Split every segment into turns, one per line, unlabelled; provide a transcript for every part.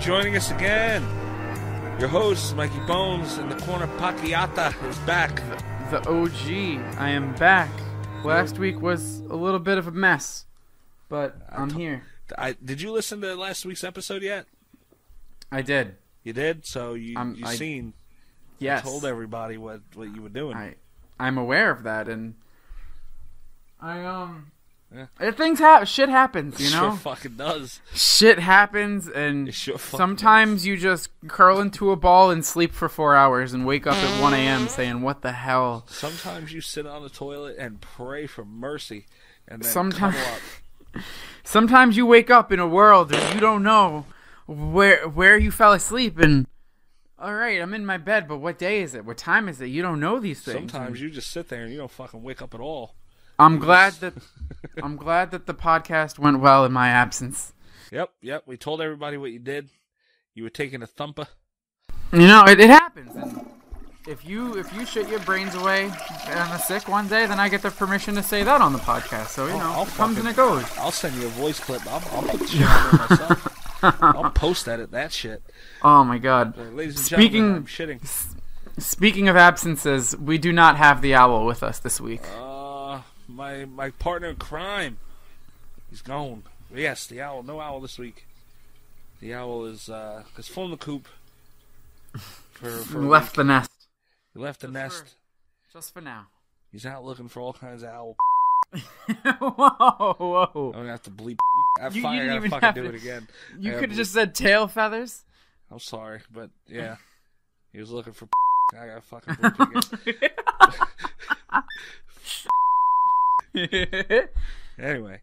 Joining us again. Your host, Mikey Bones, in the corner, Pakiata, is back.
The OG. I am back. Last week was a little bit of a mess, but I'm here.
I, did you listen to last week's episode yet?
I did.
You did? So you,
Um,
you
I-
seen,
Yes.
told everybody what, what you were doing.
I I'm aware of that and I um
Yeah.
things happen shit happens, you know.
Sure fucking does.
shit happens and
sure
sometimes you just curl into a ball and sleep for 4 hours and wake up at 1 a.m. saying what the hell?
Sometimes you sit on the toilet and pray for mercy, and then
Sometime-
cuddle up.
Sometimes you wake up in a world where you don't know where where you fell asleep and all right, I'm in my bed, but what day is it? What time is it? You don't know these things.
Sometimes you just sit there and you don't fucking wake up at all.
I'm glad that I'm glad that the podcast went well in my absence.
Yep, yep. We told everybody what you did. You were taking a thumper.
You know, it, it happens. And if you if you shit your brains away and are sick one day, then I get the permission to say that on the podcast. So you
Oh,
know,
I'll
it comes
fucking-
and it goes.
I'll send you a voice clip. I'll, I'll put the shit on there myself. I'll post edit that shit.
Oh my god.
Uh, Ladies and
Speaking-
gentlemen, I'm shitting.
Speaking of absences, we do not have the owl with us this week.
Uh, my my partner in crime, he's gone. Yes, the owl. No owl this week. The owl is uh, is full in the coop. For, for
Left
week.
the nest.
He left the
Just
nest.
for- Just for now.
He's out looking for all kinds of owl.
whoa, whoa.
I'm gonna have to bleep. I,
You- you
fuck, I
didn't
gotta fucking do
to-
it again.
You could have just said tail feathers.
I'm sorry, but yeah, he was looking for. I gotta fucking bleep it again. Anyway.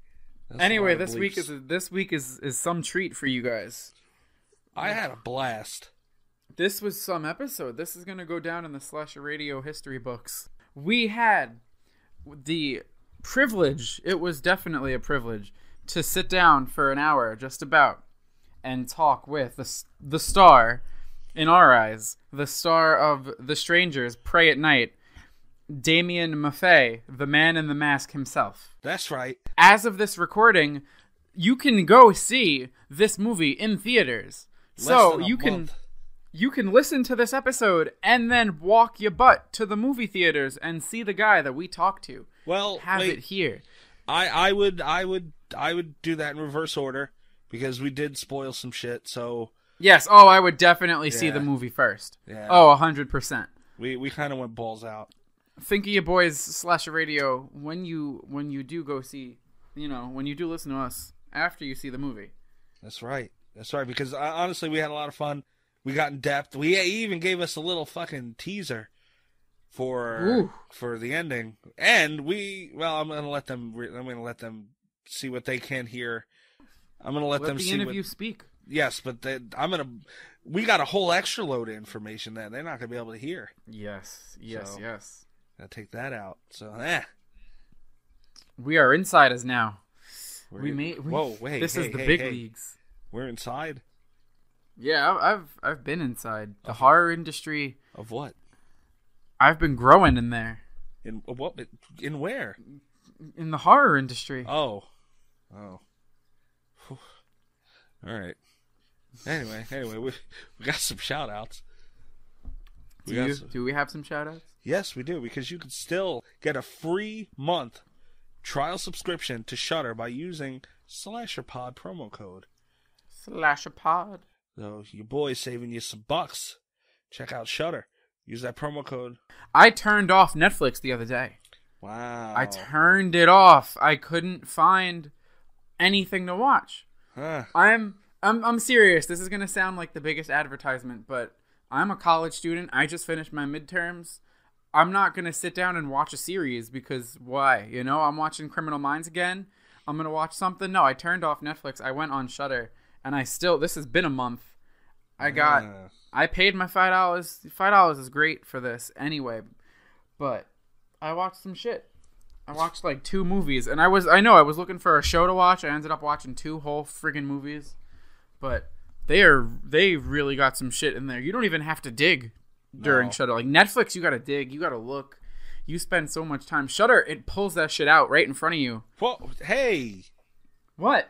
anyway, this week is this week is is some treat for you guys.
I had a blast.
This was some episode. This is going to go down in the slasher radio history books. We had the privilege, it was definitely a privilege, to sit down for an hour, just about, and talk with the, the star, in our eyes, the star of The Strangers, Prey at Night, Damian Maffei, the man in the mask himself.
That's right.
As of this recording, you can go see this movie in theaters.
Less
so you can
month.
you can listen to this episode and then walk your butt to the movie theaters and see the guy that we talked to.
Well,
Have
wait,
it here.
I I would I would I would do that in reverse order because we did spoil some shit. So
Yes. Oh, I would definitely see the movie first.
Yeah.
Oh, hundred percent.
we we kind of went balls out.
Think of your boys slash radio when you when you do go see, you know, when you do listen to us after you see the movie.
That's right. That's right. Because uh, honestly, we had a lot of fun. We got in depth. We even gave us a little fucking teaser for
Ooh.
for the ending. And we well, I'm gonna let them. Re- I'm gonna let them see what they can hear. I'm gonna let,
Let
them
the
see
interview
what.
speak.
Yes, but they, I'm gonna. We got a whole extra load of information that they're not gonna be able to hear.
Yes. Yes.
So-
Yes.
Gotta take that out. So eh.
We are insiders now.
We're
We
in-
made. We,
Whoa, wait.
This
hey,
is the
hey,
big
hey.
leagues.
We're inside
Yeah, I've, I've been inside the horror industry.
of what?
I've been growing in there
In what? In where?
in the horror industry.
Oh, oh. Whew. All right. Anyway, anyway, we we got some shout outs. We
do, you,
some-
do we have some shout outs?
Yes, we do because you can still get a free month trial subscription to Shudder by using Slasher Pod promo code.
Slash a pod.
So your boy's saving you some bucks. Check out Shudder. Use that promo code.
I turned off Netflix the other day.
Wow.
I turned it off. I couldn't find anything to watch.
Huh.
I'm I'm I'm serious. This is gonna sound like the biggest advertisement, but I'm a college student. I just finished my midterms. I'm not gonna sit down and watch a series because why? You know, I'm watching Criminal Minds again. I'm gonna watch something. No, I turned off Netflix. I went on Shudder, and I still. This has been a month. I got. I paid my five dollars. Five dollars is great for this anyway, but I watched some shit. I watched like two movies, and I was I know I was looking for a show to watch. I ended up watching two whole friggin' movies, but they are they really got some shit in there. You don't even have to dig during
No.
Shudder. Like Netflix, you got to dig. You got to look. You spend so much time. Shudder, it pulls that shit out right in front of you.
Whoa, hey,
What?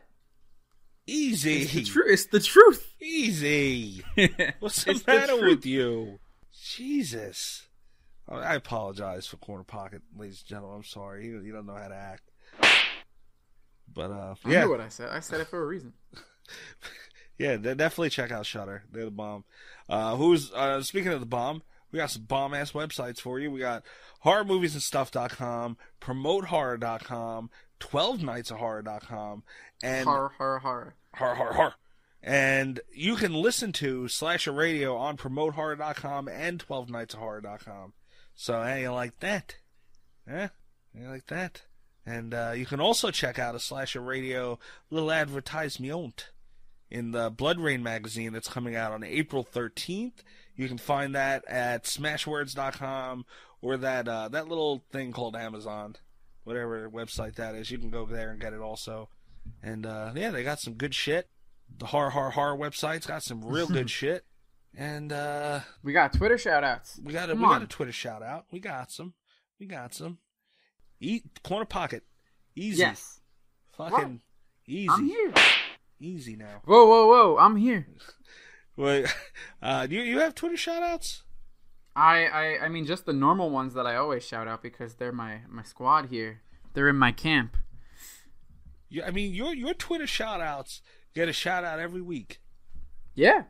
easy.
It's the truth. It's the truth.
Easy. What's the
It's the
matter with you? Jesus. Oh, I apologize for Corner Pocket, ladies and gentlemen. I'm sorry. You, you don't know how to act. But uh,
I
yeah,
know what I said. I said it for a reason.
yeah, definitely check out Shudder. They're the bomb. Uh, who's uh, speaking of the bomb? We got some bomb ass websites for you. We got horrormoviesandstuff.com, promotehorror.com, 12nightsofhorror.com, and
horror, horror, horror.
Har har. And you can listen to Slasher Radio on promotehorror.com and 12nightsofhorror.com. So, hey, you like that? Eh? You like that? And uh, you can also check out a Slasher Radio little advertisement in the Blood Rain magazine that's coming out on April 13th. You can find that at smashwords.com or that uh, that little thing called Amazon, whatever website that is. You can go there and get it also. And uh, yeah, they got some good shit. The Har Har Har website's got some real good shit. And uh,
We got Twitter shout outs.
we got a
Come
we got a Twitter shout out. We got some. We got some. Eat corner pocket. Easy.
Yes.
Fucking easy. Easy now.
Whoa, whoa, whoa! I'm here.
Wait, uh, do you you have Twitter shoutouts?
I, I, I mean, just the normal ones that I always shout out because they're my my squad here. They're in my camp.
You, I mean, your your Twitter shoutouts get a shout out every week.
Yeah.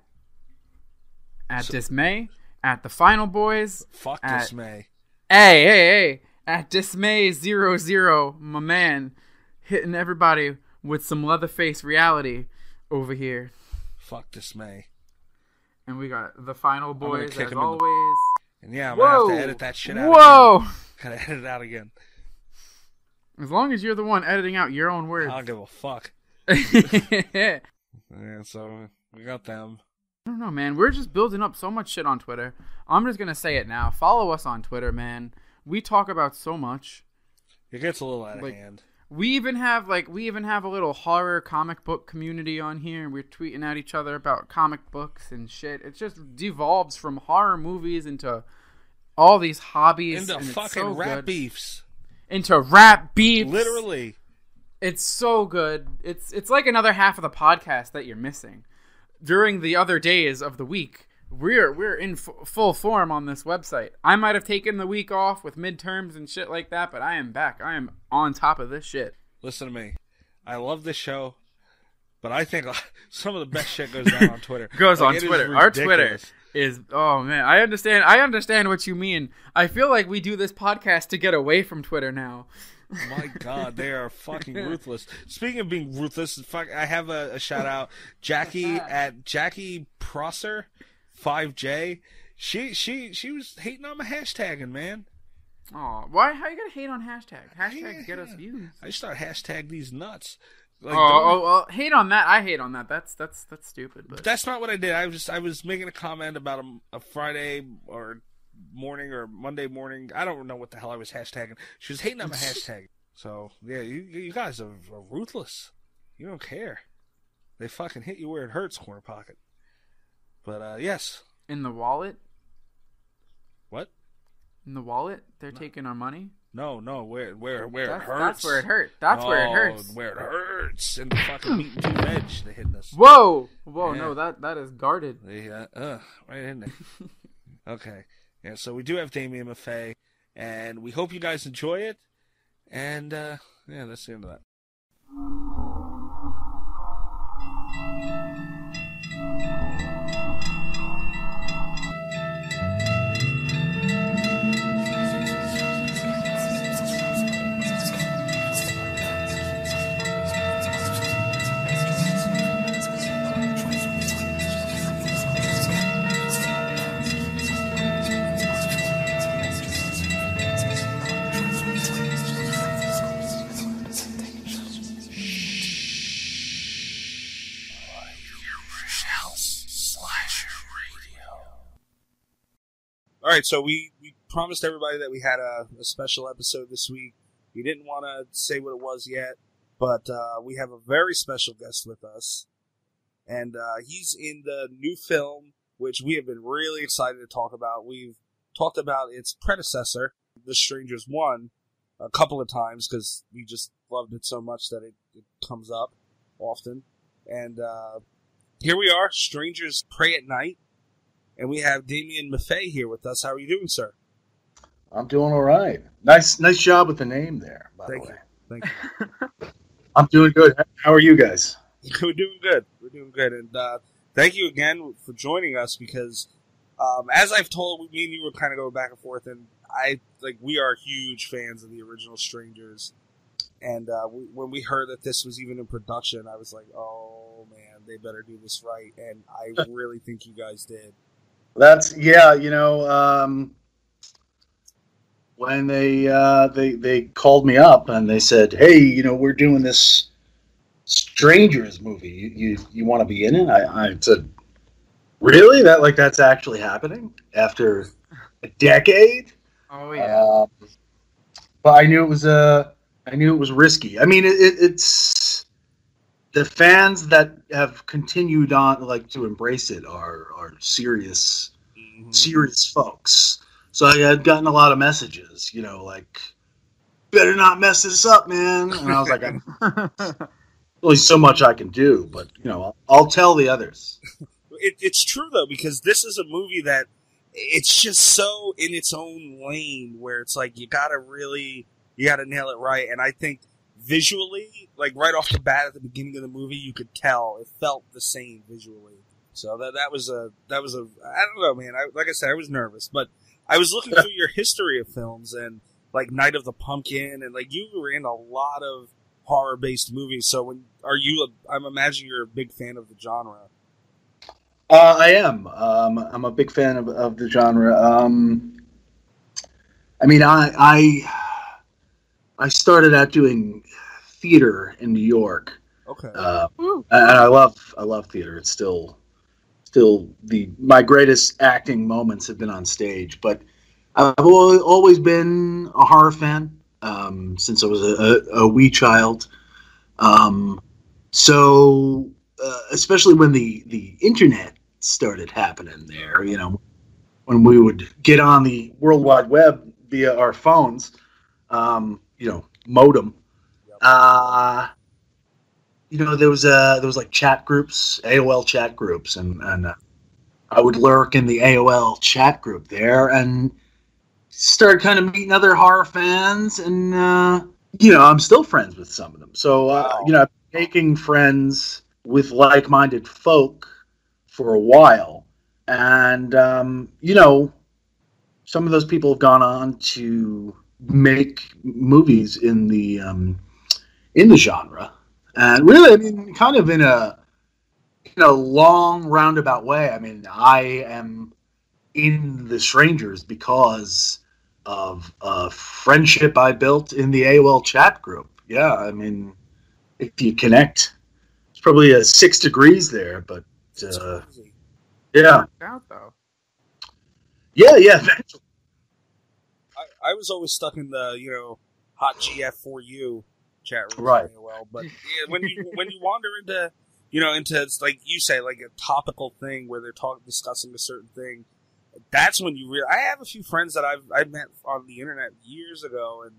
At dismay, at the final boys.
Fuck
at,
dismay.
Hey, hey, hey! At dismay zero zero, my man, hitting everybody with some Leatherface reality over here.
Fuck dismay.
And we got the final boys as
in the-
always.
And yeah, I'm gonna have to edit that shit out.
Whoa!
Again. Gotta edit it out again.
As long as you're the one editing out your own words.
I don't give a fuck. Yeah, so we got them.
I don't know, man. We're just building up so much shit on Twitter. I'm just gonna say it now. Follow us on Twitter, man. We talk about so much.
It gets a little out of hand.
We even have like we even have a little horror comic book community on here. and We're tweeting at each other about comic books and shit. It just devolves from horror movies into all these hobbies
Into
and it's
fucking
so
rap
good.
beefs.
into rap beefs.
Literally.
It's so good. It's it's like another half of the podcast that you're missing. During the other days of the week, we're we're in f- full form on this website. I might have taken the week off with midterms and shit like that, but I am back. I am on top of this shit.
Listen to me. I love this show, but I think some of the best shit goes down on Twitter.
Goes
Like,
on Twitter. Our Twitter is oh man, I understand. I understand what you mean. I feel like we do this podcast to get away from Twitter now.
My God, they are fucking ruthless. Speaking of being ruthless, fuck, I have a, a shout out, Jackie at Jackie Prosser, five J. She she she was hating on my hashtagging, man.
Oh, why? How you gonna hate on hashtag? Hashtags get us views.
I just start hashtag these nuts. Like,
Oh,
don't-
oh, oh, hate on that. I hate on that. That's that's that's stupid. But
That's not what I did. I was just I was making a comment about a, a Friday or morning or Monday morning. I don't know what the hell I was hashtagging. She was hating on my hashtag. So yeah, you you guys are, are ruthless. You don't care. They fucking hit you where it hurts, corner pocket. But uh, yes.
In the wallet?
What?
In the wallet? They're taking our money?
No, no, where where where
That's,
it hurts.
that's where it hurt. That's where it hurts.
Where it hurts. And the fucking meat and two veg they hitting us.
Whoa! Whoa,
Yeah.
no, that that is guarded.
They, uh, uh, right in there. okay. Yeah, so we do have Damian Maffei, and we hope you guys enjoy it. And, uh, yeah, that's the end of that. Right, so we, we promised everybody that we had a, a special episode this week. We didn't want to say what it was yet, but uh, we have a very special guest with us, and uh, he's in the new film, which we have been really excited to talk about. We've talked about its predecessor, The Strangers One, a couple of times because we just loved it so much that it, it comes up often, and uh, here we are, Strangers Prey at Night. And we have Damian Maffei here with us. How are you doing, sir?
I'm doing all right. Nice, nice job with the name there. By
Thank
the
you.
way,
Thank you.
I'm doing good. How are you guys?
We're doing good. We're doing good. And uh, thank you again for joining us because, um, as I've told, me and you were kind of going back and forth, and I like we are huge fans of the original Strangers. And uh, we, when we heard that this was even in production, I was like, "Oh man, they better do this right." And I really think you guys did.
That's yeah. You know, um, when they uh, they they called me up and they said, "Hey, you know, we're doing this Strangers movie. You you, you want to be in it?" I, I said, "Really? That like that's actually happening after a decade?"
Oh yeah.
Um, but I knew it was uh, I knew it was risky. I mean, it, it, it's the fans that have continued on like to embrace it are are serious
Mhm.
serious folks. So I had gotten a lot of messages, you know, like better not mess this up, man. And I was like, "I'm- only so much I can do, but you know, I'll, I'll tell the others.
It, it's true though because this is a movie that it's just so in its own lane where it's like you gotta really you gotta nail it right and i think visually like right off the bat at the beginning of the movie you could tell. It felt the same visually. So that that was a that was a i don't know man. I, like i said i was nervous but i was looking through your history of films and like night of the pumpkin and like you were in a lot of horror based movies. So when are you a, i'm imagining you're a big fan of the genre.
Uh, I am. Um, I'm a big fan of, of the genre. Um, I mean, I, I I started out doing theater in New York,
okay
uh, and I love I love theater. It's still still the my greatest acting moments have been on stage. But I've always been a horror fan um, since I was a, a, a wee child. Um, so uh, especially when the the internet started happening there, you know, when we would get on the World Wide Web via our phones, um, you know, modem. Uh, you know, there was uh there was like chat groups, AOL chat groups, and and uh, I would lurk in the AOL chat group there and started kind of meeting other horror fans, and uh, you know, I'm still friends with some of them. So uh,
Wow.
you know, making friends with like-minded folk for a while, and um, you know, some of those people have gone on to make movies in the um, in the genre, and really, I mean, kind of in a in a long roundabout way. I mean, I am in the Strangers because of a friendship I built in the AOL chat group. Yeah, I mean, if you connect, it's probably a six degrees there, but uh, yeah,
out though.
yeah, yeah.
I, I was always stuck in the you know hot GF for you chat room
Right.
well. But yeah, when you when you wander into you know into like you say like a topical thing where they're talking discussing a certain thing, that's when you realize. I have a few friends that I've I met on the internet years ago, and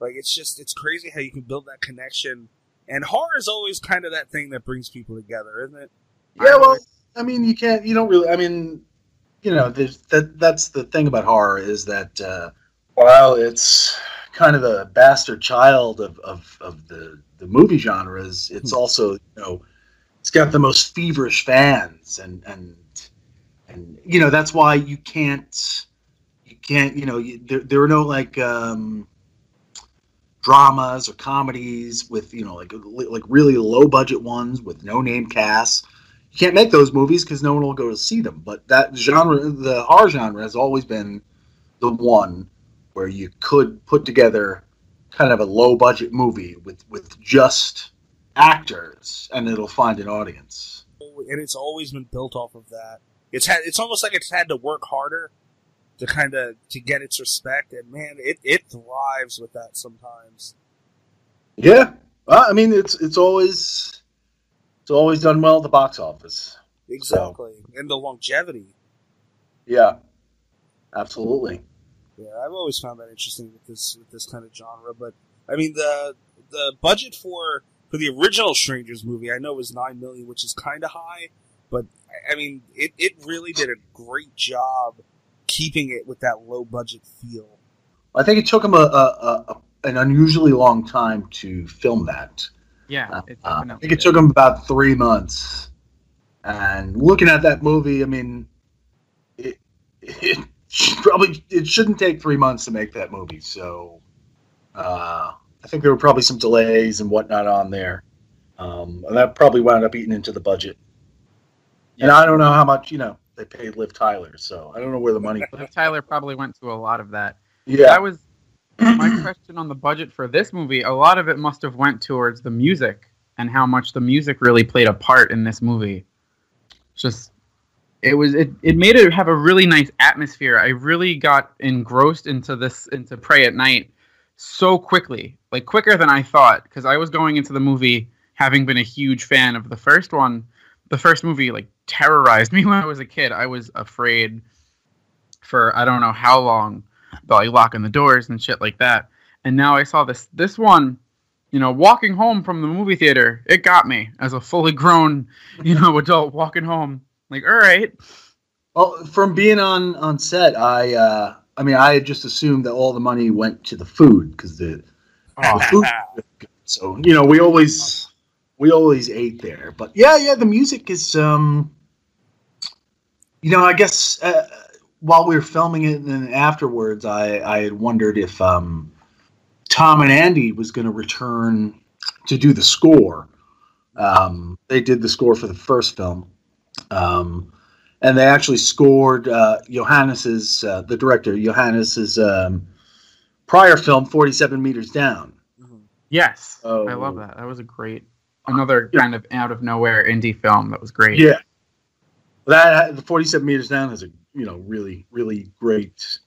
like it's just it's crazy how you can build that connection. And horror is always kind of that thing that brings people together, isn't it?
Yeah, well, I mean, you can't. You don't really. I mean, you know, there's, that that's the thing about horror is that uh, while it's kind of the bastard child of, of, of the the movie genres, it's also you know, it's got the most feverish fans, and and and you know that's why you can't you can't you know you, there there are no like um dramas or comedies with you know like like really low budget ones with no name casts you can't make those movies because no one will go to see them. But that genre, the horror genre, has always been the one where you could put together kind of a low budget movie with with just actors, and it'll find an audience.
and it's always been built off of that. It's had it's almost like it's had to work harder to kind of to get its respect, and man, it it thrives with that sometimes.
Yeah, well, I mean, it's it's always it's always done well at the box office.
Exactly, and the longevity.
Yeah, absolutely.
Yeah, I've always found that interesting with this with this kind of genre. But I mean, the the budget for for the original Strangers movie, I know was nine million, which is kind of high. But I mean, it it really did a great job keeping it with that low budget feel.
I think it took him a, a, a an unusually long time to film that.
Yeah, it
Uh, I think it
did.
took him about three months. And looking at that movie, I mean, it, it should probably it shouldn't take three months to make that movie. So uh, I think there were probably some delays and whatnot on there, um, and that probably wound up eating into the budget. And I don't know how much you know they paid Liv Tyler, so I don't know where the money.
Liv Tyler probably went to a lot of that.
Yeah,
That was my question on the budget for this movie. A lot of it must have went towards the music and how much the music really played a part in this movie. Just it was it, it made it have a really nice atmosphere. I really got engrossed into this into Prey at Night so quickly, like quicker than I thought, because I was going into the movie having been a huge fan of the first one. The first movie like terrorized me when I was a kid. I was afraid for I don't know how long about like locking the doors and shit like that. And now I saw this this one, you know, walking home from the movie theater, it got me as a fully grown, you know, adult walking home. Like, all right.
Well, from being on on set, I uh, I mean, I had just assumed that all the money went to the food because the, the food. So you know, we always we always ate there. But yeah, yeah, the music is um, you know, I guess uh, while we were filming it and then afterwards, I I had wondered if um, Tom and Andy was going to return to do the score. Um, they did the score for the first film. Um, and they actually scored uh, Johannes's uh, the director Johannes's um, prior film, Forty Seven Meters Down.
Yes.
Oh.
I love that. That was a great another kind of out of nowhere indie film that was great.
Yeah, that the Forty Seven Meters Down has a you know really really great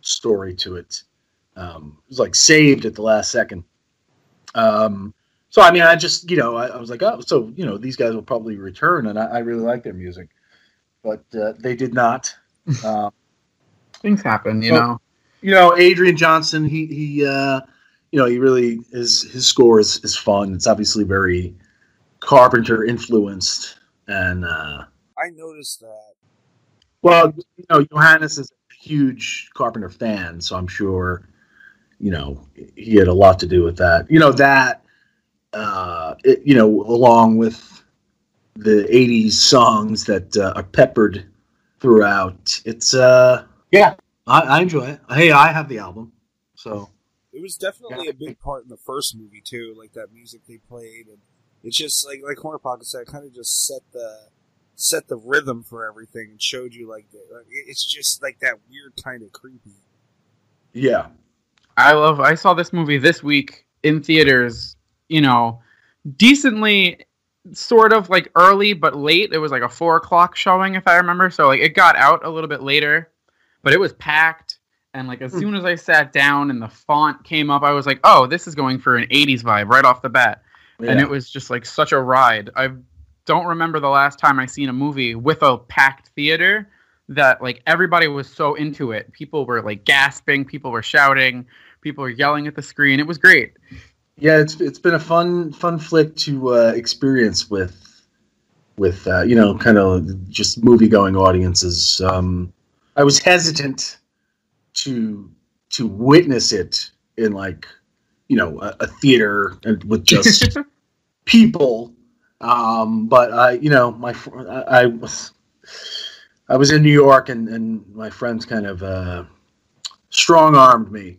story to it. Um, it was like saved at the last second. Um, so I mean, I just you know I, I was like, oh, so you know these guys will probably return, and I, I really like their music, but uh, they did not. Um,
Things happen, you
Well,
know.
you know, Adrian Johnston, he he uh you know, he really his his score is, is fun. It's obviously very Carpenter influenced and uh
I noticed that.
well, you know, Johannes is a huge Carpenter fan, so I'm sure you know, he had a lot to do with that. You know, that uh it, you know, along with the 80s songs that uh, are peppered throughout. It's uh yeah, I, I enjoy it. Hey, I have the album. So
It was definitely a big part in the first movie too, like that music they played, and it's just like like Corner Pocket said, kind of just set the set the rhythm for everything and showed you like, the, like it's just like that weird kind of creepy.
Yeah.
I love. I saw this movie this week in theaters. You know, decently, sort of like early but late. It was like a four o'clock showing, if I remember. So like it got out a little bit later, but it was packed, And like as hmm. soon as I sat down and the font came up, I was like, "Oh, this is going for an '80s vibe right off the bat." And it was just like such a ride. I don't remember the last time I seen a movie with a packed theater that like everybody was so into it. People were like gasping, people were shouting, people were yelling at the screen. It was great.
Yeah, it's it's been a fun fun flick to uh, experience with with uh, you know kind of just movie going audiences. Um, I was hesitant to to witness it in like you know a, a theater and with just people, um, but I you know my I, I was I was in New York and and my friends kind of uh, strong armed me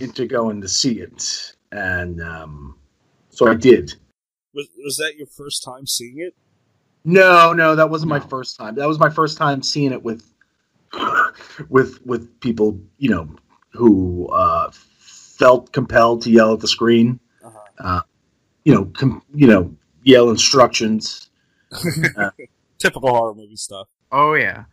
into going to see it, and um, so I did.
Was was that your first time seeing it?
No, no, that wasn't my first time. That was my first time seeing it with with with people, you know, who uh, felt compelled to yell at the screen.
Uh-huh.
Uh, you know, com- you know, yell instructions.
Typical horror movie stuff.
oh yeah.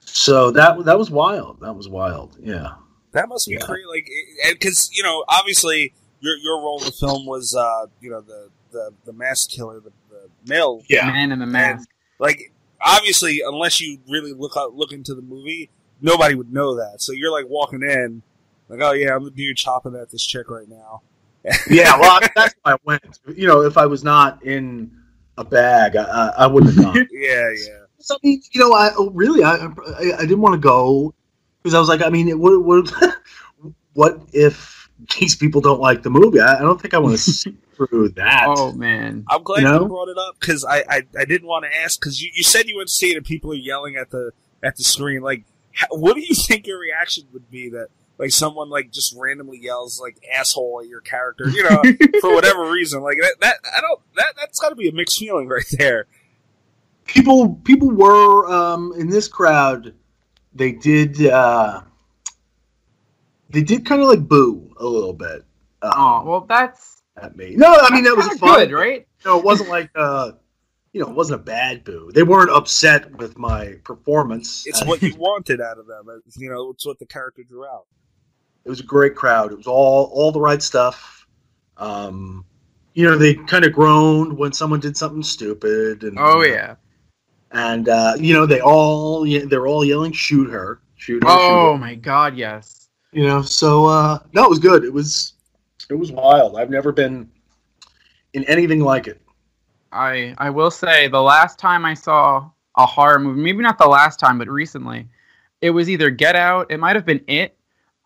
So that that was wild. That was wild. Yeah.
That must be
Yeah.
crazy. Like, because you know, obviously, your your role in the film was, uh, you know, the the the mask killer, the, the male.
Man in the mask.
Like, obviously, unless you really look up, look into the movie, nobody would know that. So you're like walking in, like, oh yeah, I'm the dude chopping at this chick right now.
Yeah. Well, that's why I went. You know, if I was not in a bag, I, I, I wouldn't have gone.
Yeah, yeah.
So, I mean, you know, I oh, really, I, I, I didn't want to go because I was like, I mean, what, what, what if these people don't like the movie? I, I don't think I want to sit through that.
Oh man.
I'm glad
You
you, brought it up because I, I I didn't want to ask because you, you said you went to see it and people are yelling at the at the screen. Like, how, what do you think your reaction would be that like someone like just randomly yells like asshole at your character, you know, for whatever reason? Like that that I don't that that's got to be a mixed feeling right there.
People, people were um, in this crowd. They did, uh, they did kind of like boo a little bit. Um,
Oh well, that's
at me. No, I mean that was fun.
good, right?
No, it wasn't like uh, you know, it wasn't a bad boo. They weren't upset with my performance.
It's what you wanted out of them. It's, you know, it's what the character drew out.
It was a great crowd. It was all all the right stuff. Um, you know, they kind of groaned when someone did something stupid, and
Oh yeah.
and uh, you know they all they're all yelling, "Shoot her! Shoot her!"
Oh
shoot her.
my god, yes.
You know, so uh, no, it was good. It was it was wild. I've never been in anything like it.
I I will say the last time I saw a horror movie, maybe not the last time, but recently, it was either Get Out. It might have been It.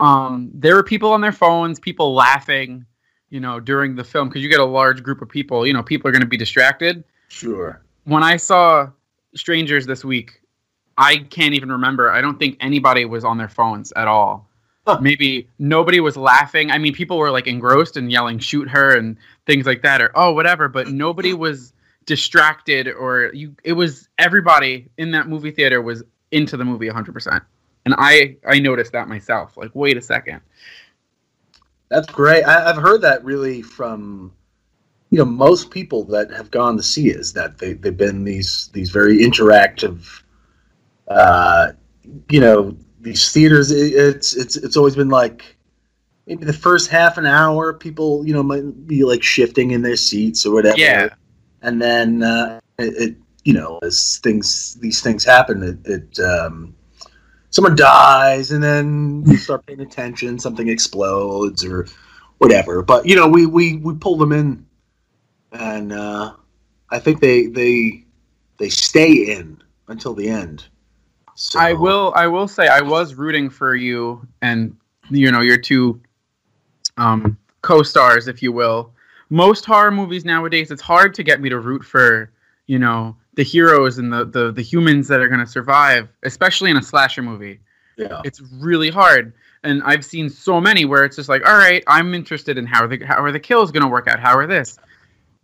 Um, there were people on their phones, people laughing, you know, during the film because you get a large group of people. You know, people are going to be distracted.
Sure.
When I saw Strangers this week, I can't even remember. I don't think anybody was on their phones at all. Maybe nobody was laughing. I mean, people were like engrossed and yelling, shoot her, and things like that, or oh, whatever, but nobody was distracted or you it was everybody in that movie theater was into the movie 100% and i i noticed that myself like wait a second
That's great. I, I've heard that really from, you know, most people that have gone to see it is that they they've been these these very interactive, uh, you know, these theaters. It, it's it's it's always been like maybe the first half an hour, people you know might be like shifting in their seats or whatever.
Yeah.
and then uh, it, it you know as things these things happen, it. it um, Someone dies, and then you start paying attention. Something explodes, or whatever. But you know, we we we pull them in, and uh, I think they they they stay in until the end. So,
i will i will say i was rooting for you and you know your two um co-stars if you will. Most horror movies nowadays it's hard to get me to root for you know the heroes and the the, the humans that are going to survive especially in a slasher movie.
Yeah,
it's really hard. And i've seen so many where it's just like all right i'm interested in how the how are the kills going to work out? How are this?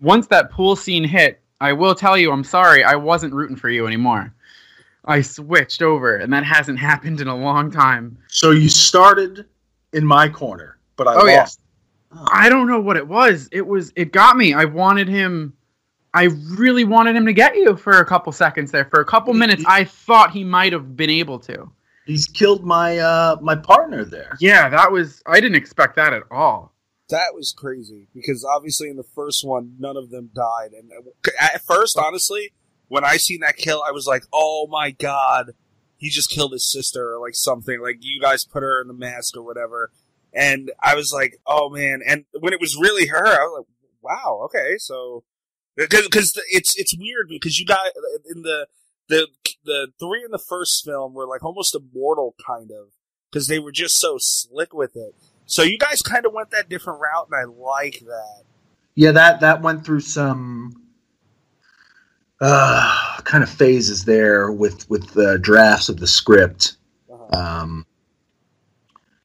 Once that pool scene hit i will tell you i'm sorry i wasn't rooting for you anymore i switched over and that hasn't happened in a long time
so you started in my corner, but I
Oh, yeah.
lost.
i don't know what it was it was it got me i wanted him i really wanted him to get you for a couple seconds there for a couple minutes i thought he might have been able to
he's killed my uh my partner there.
Yeah, that was. I didn't expect that at all.
That was crazy because obviously in the first one, none of them died. And at first, honestly, when I seen that kill, I was like, "Oh my god, he just killed his sister or like something." Like you guys put her in the mask or whatever, and I was like, "Oh man!" And when it was really her, I was like, "Wow, okay." So uh, because it's it's weird because you got in the the the three in the first film were like almost immortal, kind of, because they were just so slick with it. So you guys kind of went that different route, and I like that.
Yeah, that that went through some uh, kind of phases there with with the drafts of the script.
Uh-huh.
Um,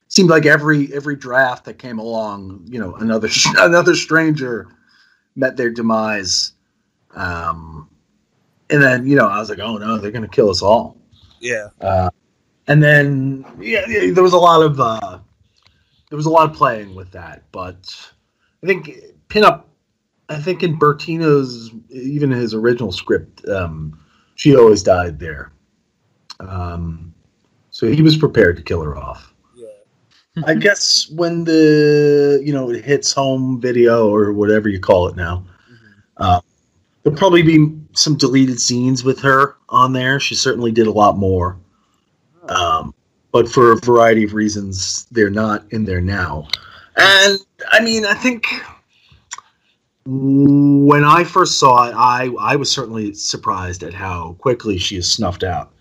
seemed like every every draft that came along, you know, another another stranger met their demise. Um, and then you know I was like, oh no, they're gonna kill us all.
Yeah.
Uh, and then yeah, yeah, there was a lot of uh, there was a lot of playing with that, but I think pinup. I think in Bertino's even his original script, um, she always died there. Um, so he was prepared to kill her off.
Yeah.
I guess when the you know it hits home video or whatever you call it now, uh, there'll probably be some deleted scenes with her on there. She certainly did a lot more, um, but for a variety of reasons, they're not in there now. And I mean, I think when I first saw it, I I was certainly surprised at how quickly she is snuffed out.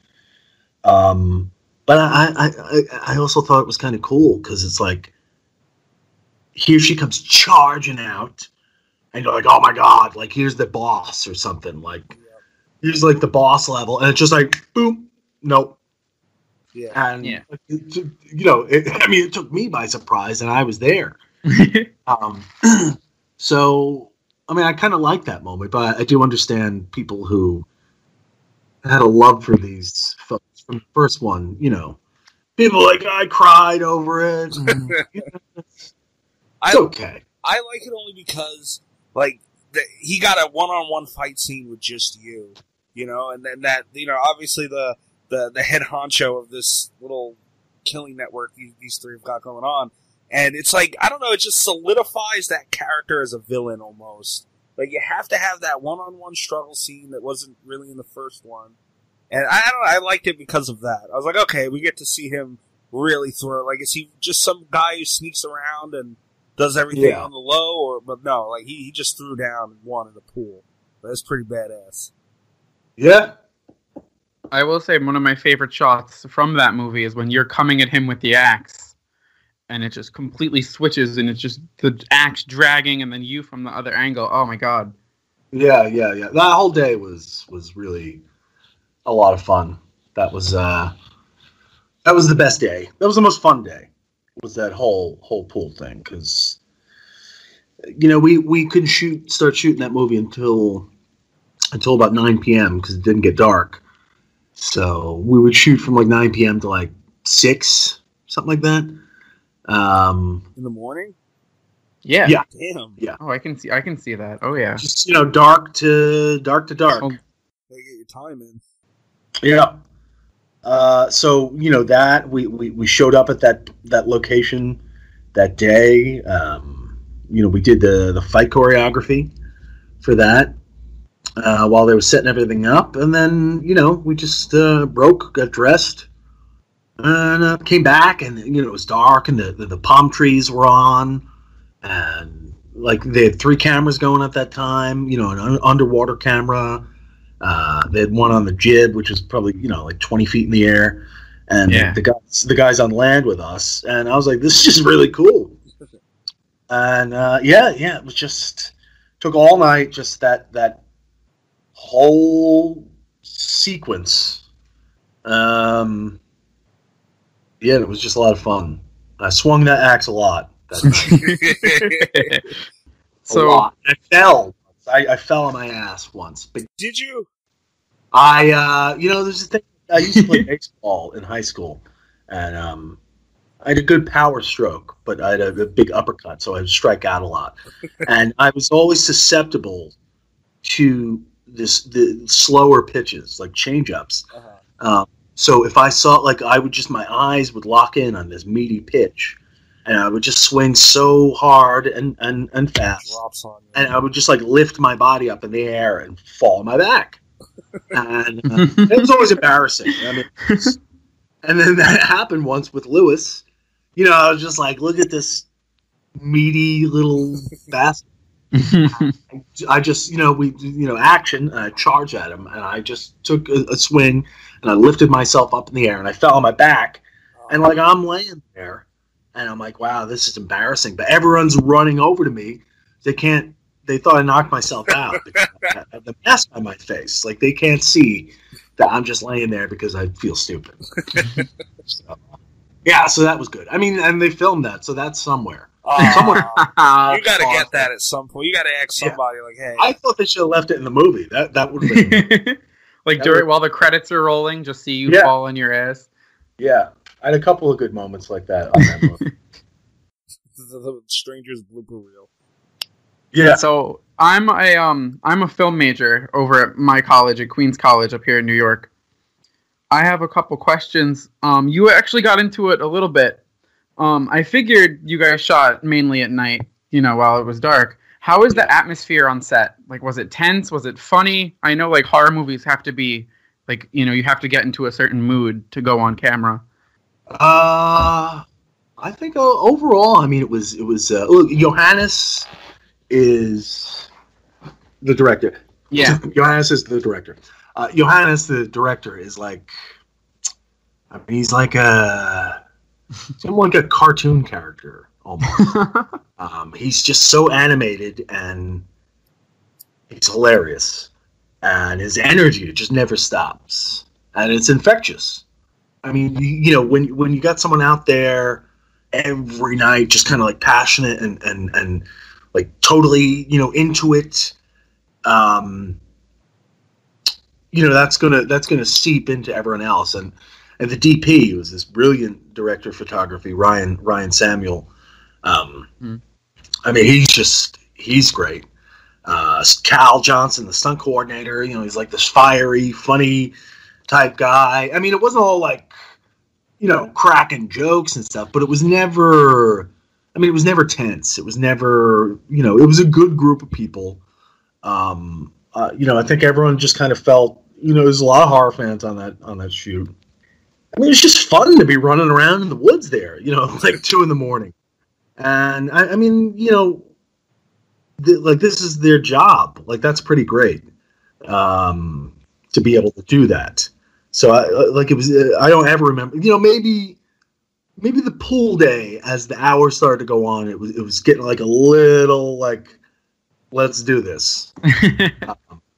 Um, but I, I, I, I also thought it was kind of cool because it's like here she comes charging out, and you're like, oh my god, like here's the boss or something. Like here's like the boss level, and it's just like boom, nope.
Yeah.
And
Yeah.
you know, it, I mean, it took me by surprise, and I was there. Um, so, I mean, I kind of like that moment, but I do understand people who had a love for these films from the first one. You know, people like I cried over it. Mm-hmm. and, you know, it's
I
okay.
I like it only because like the, he got a one-on-one fight scene with just you, you know, and then that you know obviously the the the head honcho of this little killing network these, these three have got going on, and it's like I don't know, it just solidifies that character as a villain almost. Like you have to have that one-on-one struggle scene that wasn't really in the first one, and I, I don't know, I liked it because of that. I was like, okay, we get to see him really throw. Like, is he just some guy who sneaks around and does everything
Yeah.
on the low, or but no, like he, he just threw down and won in the pool. That's pretty badass.
Yeah.
I will say one of my favorite shots from that movie is when you're coming at him with the axe, and it just completely switches, and it's just the axe dragging, and then you from the other angle. Oh my god!
Yeah, yeah, yeah. That whole day was was really a lot of fun. That was uh that was the best day. That was the most fun day. Was that whole whole pool thing cuz you know, we we couldn't shoot start shooting that movie until until about 9 p.m. cuz it didn't get dark. So, we would shoot from like 9 p.m. to like 6, something like that. Um
In the morning,
Yeah.
Yeah.
damn,
Oh, I can see. I can see that. Oh yeah.
just you know, dark to dark to dark.
Oh.
they get your time in.
Yeah. Uh, so you know that we, we we showed up at that that location that day. Um, you know, we did the the fight choreography for that uh, while they were setting everything up, and then you know we just uh, broke, got dressed, and uh, came back, and you know it was dark, and the, the the palm trees were on, and like they had three cameras going at that time. You know, an un- underwater camera. Uh, they had one on the jib, which was probably you know like 20 feet in the air, and
Yeah.
the guys the guys on land with us, and I was like, this is just really cool. And uh, yeah, yeah, it was just took all night, just that that whole sequence. Um, yeah, it was just a lot of fun. I swung that axe a lot. That a
so
lot. I fell. I, I fell on my ass once, but
Did you?
I, uh, you know, there's a thing. I used to play baseball in high school, and um, I had a good power stroke, but I had a, a big uppercut, so I would strike out a lot. and I was always susceptible to this the slower pitches, like change ups.
Uh-huh.
Um, So if I saw it, like I would just my eyes would lock in on this meaty pitch, and I would just swing so hard and and and fast,
Drops on
and I would just like lift my body up in the air and fall on my back, and uh, it was always embarrassing. I mean, and then that happened once with Lewis. You know, I was just like, look at this meaty little bastard. I just, you know, we, you know, action, and I charged at him, and I just took a, a swing, and I lifted myself up in the air, and I fell on my back, and like I'm laying there, and I'm like, wow, this is embarrassing. But everyone's running over to me. They can't. They thought I knocked myself out. because I have the mask on my face, like they can't see that I'm just laying there because I feel stupid. So, yeah, so that was good. I mean, and they filmed that, so that's somewhere. Ah. Somewhere.
Aw, you got to get that at some point. You got to ask
Yeah.
somebody like, "Hey,
I thought they should have left it in the movie. That that would have been
like
That
during
would-
while the credits are rolling, just see you
Yeah.
fall on your ass.
yeah. I had a couple of good moments like that on that movie.
the, the Strangers blooper reel."
yeah.
So I'm a um I'm a film major over at my college at Queens College up here in New York. I have a couple questions. Um, you actually got into it a little bit. Um, I figured you guys shot mainly at night, you know, while it was dark. How is the atmosphere on set? Like, was it tense? Was it funny? I know like horror movies have to be like you know you have to get into a certain mood to go on camera.
Uh, I think uh, overall, I mean, it was it was. Uh, look, Johannes is the director.
Yeah.
Johannes is the director. Uh, Johannes, the director, is like, I mean, he's like a, somewhat like a cartoon character almost. um, he's just so animated and he's hilarious, and his energy just never stops, and it's infectious. I mean, you, you know, when when you got someone out there every night, just kind of like passionate and and and like totally, you know, into it. Um, you know, that's gonna that's gonna seep into everyone else, and and the DP was this brilliant director of photography, Ryan Ryan Samul. Um,
Hmm.
I mean, he's just he's great. Uh, Cal Johnson, the stunt coordinator, you know, he's like this fiery, funny type guy. I mean, it wasn't all like, you know, cracking jokes and stuff, but it was never. I mean, it was never tense. It was never, you know, it was a good group of people. Um, uh, you know, I think everyone just kind of felt, you know, there's a lot of horror fans on that on that shoot. I mean, it's just fun to be running around in the woods there, you know, like two in the morning. And I, I mean, you know, th- like this is their job. Like that's pretty great um, to be able to do that. So I like it was. uh, I don't ever remember. You know, maybe maybe the pool day as the hours started to go on, it was it was getting like a little like, let's do this.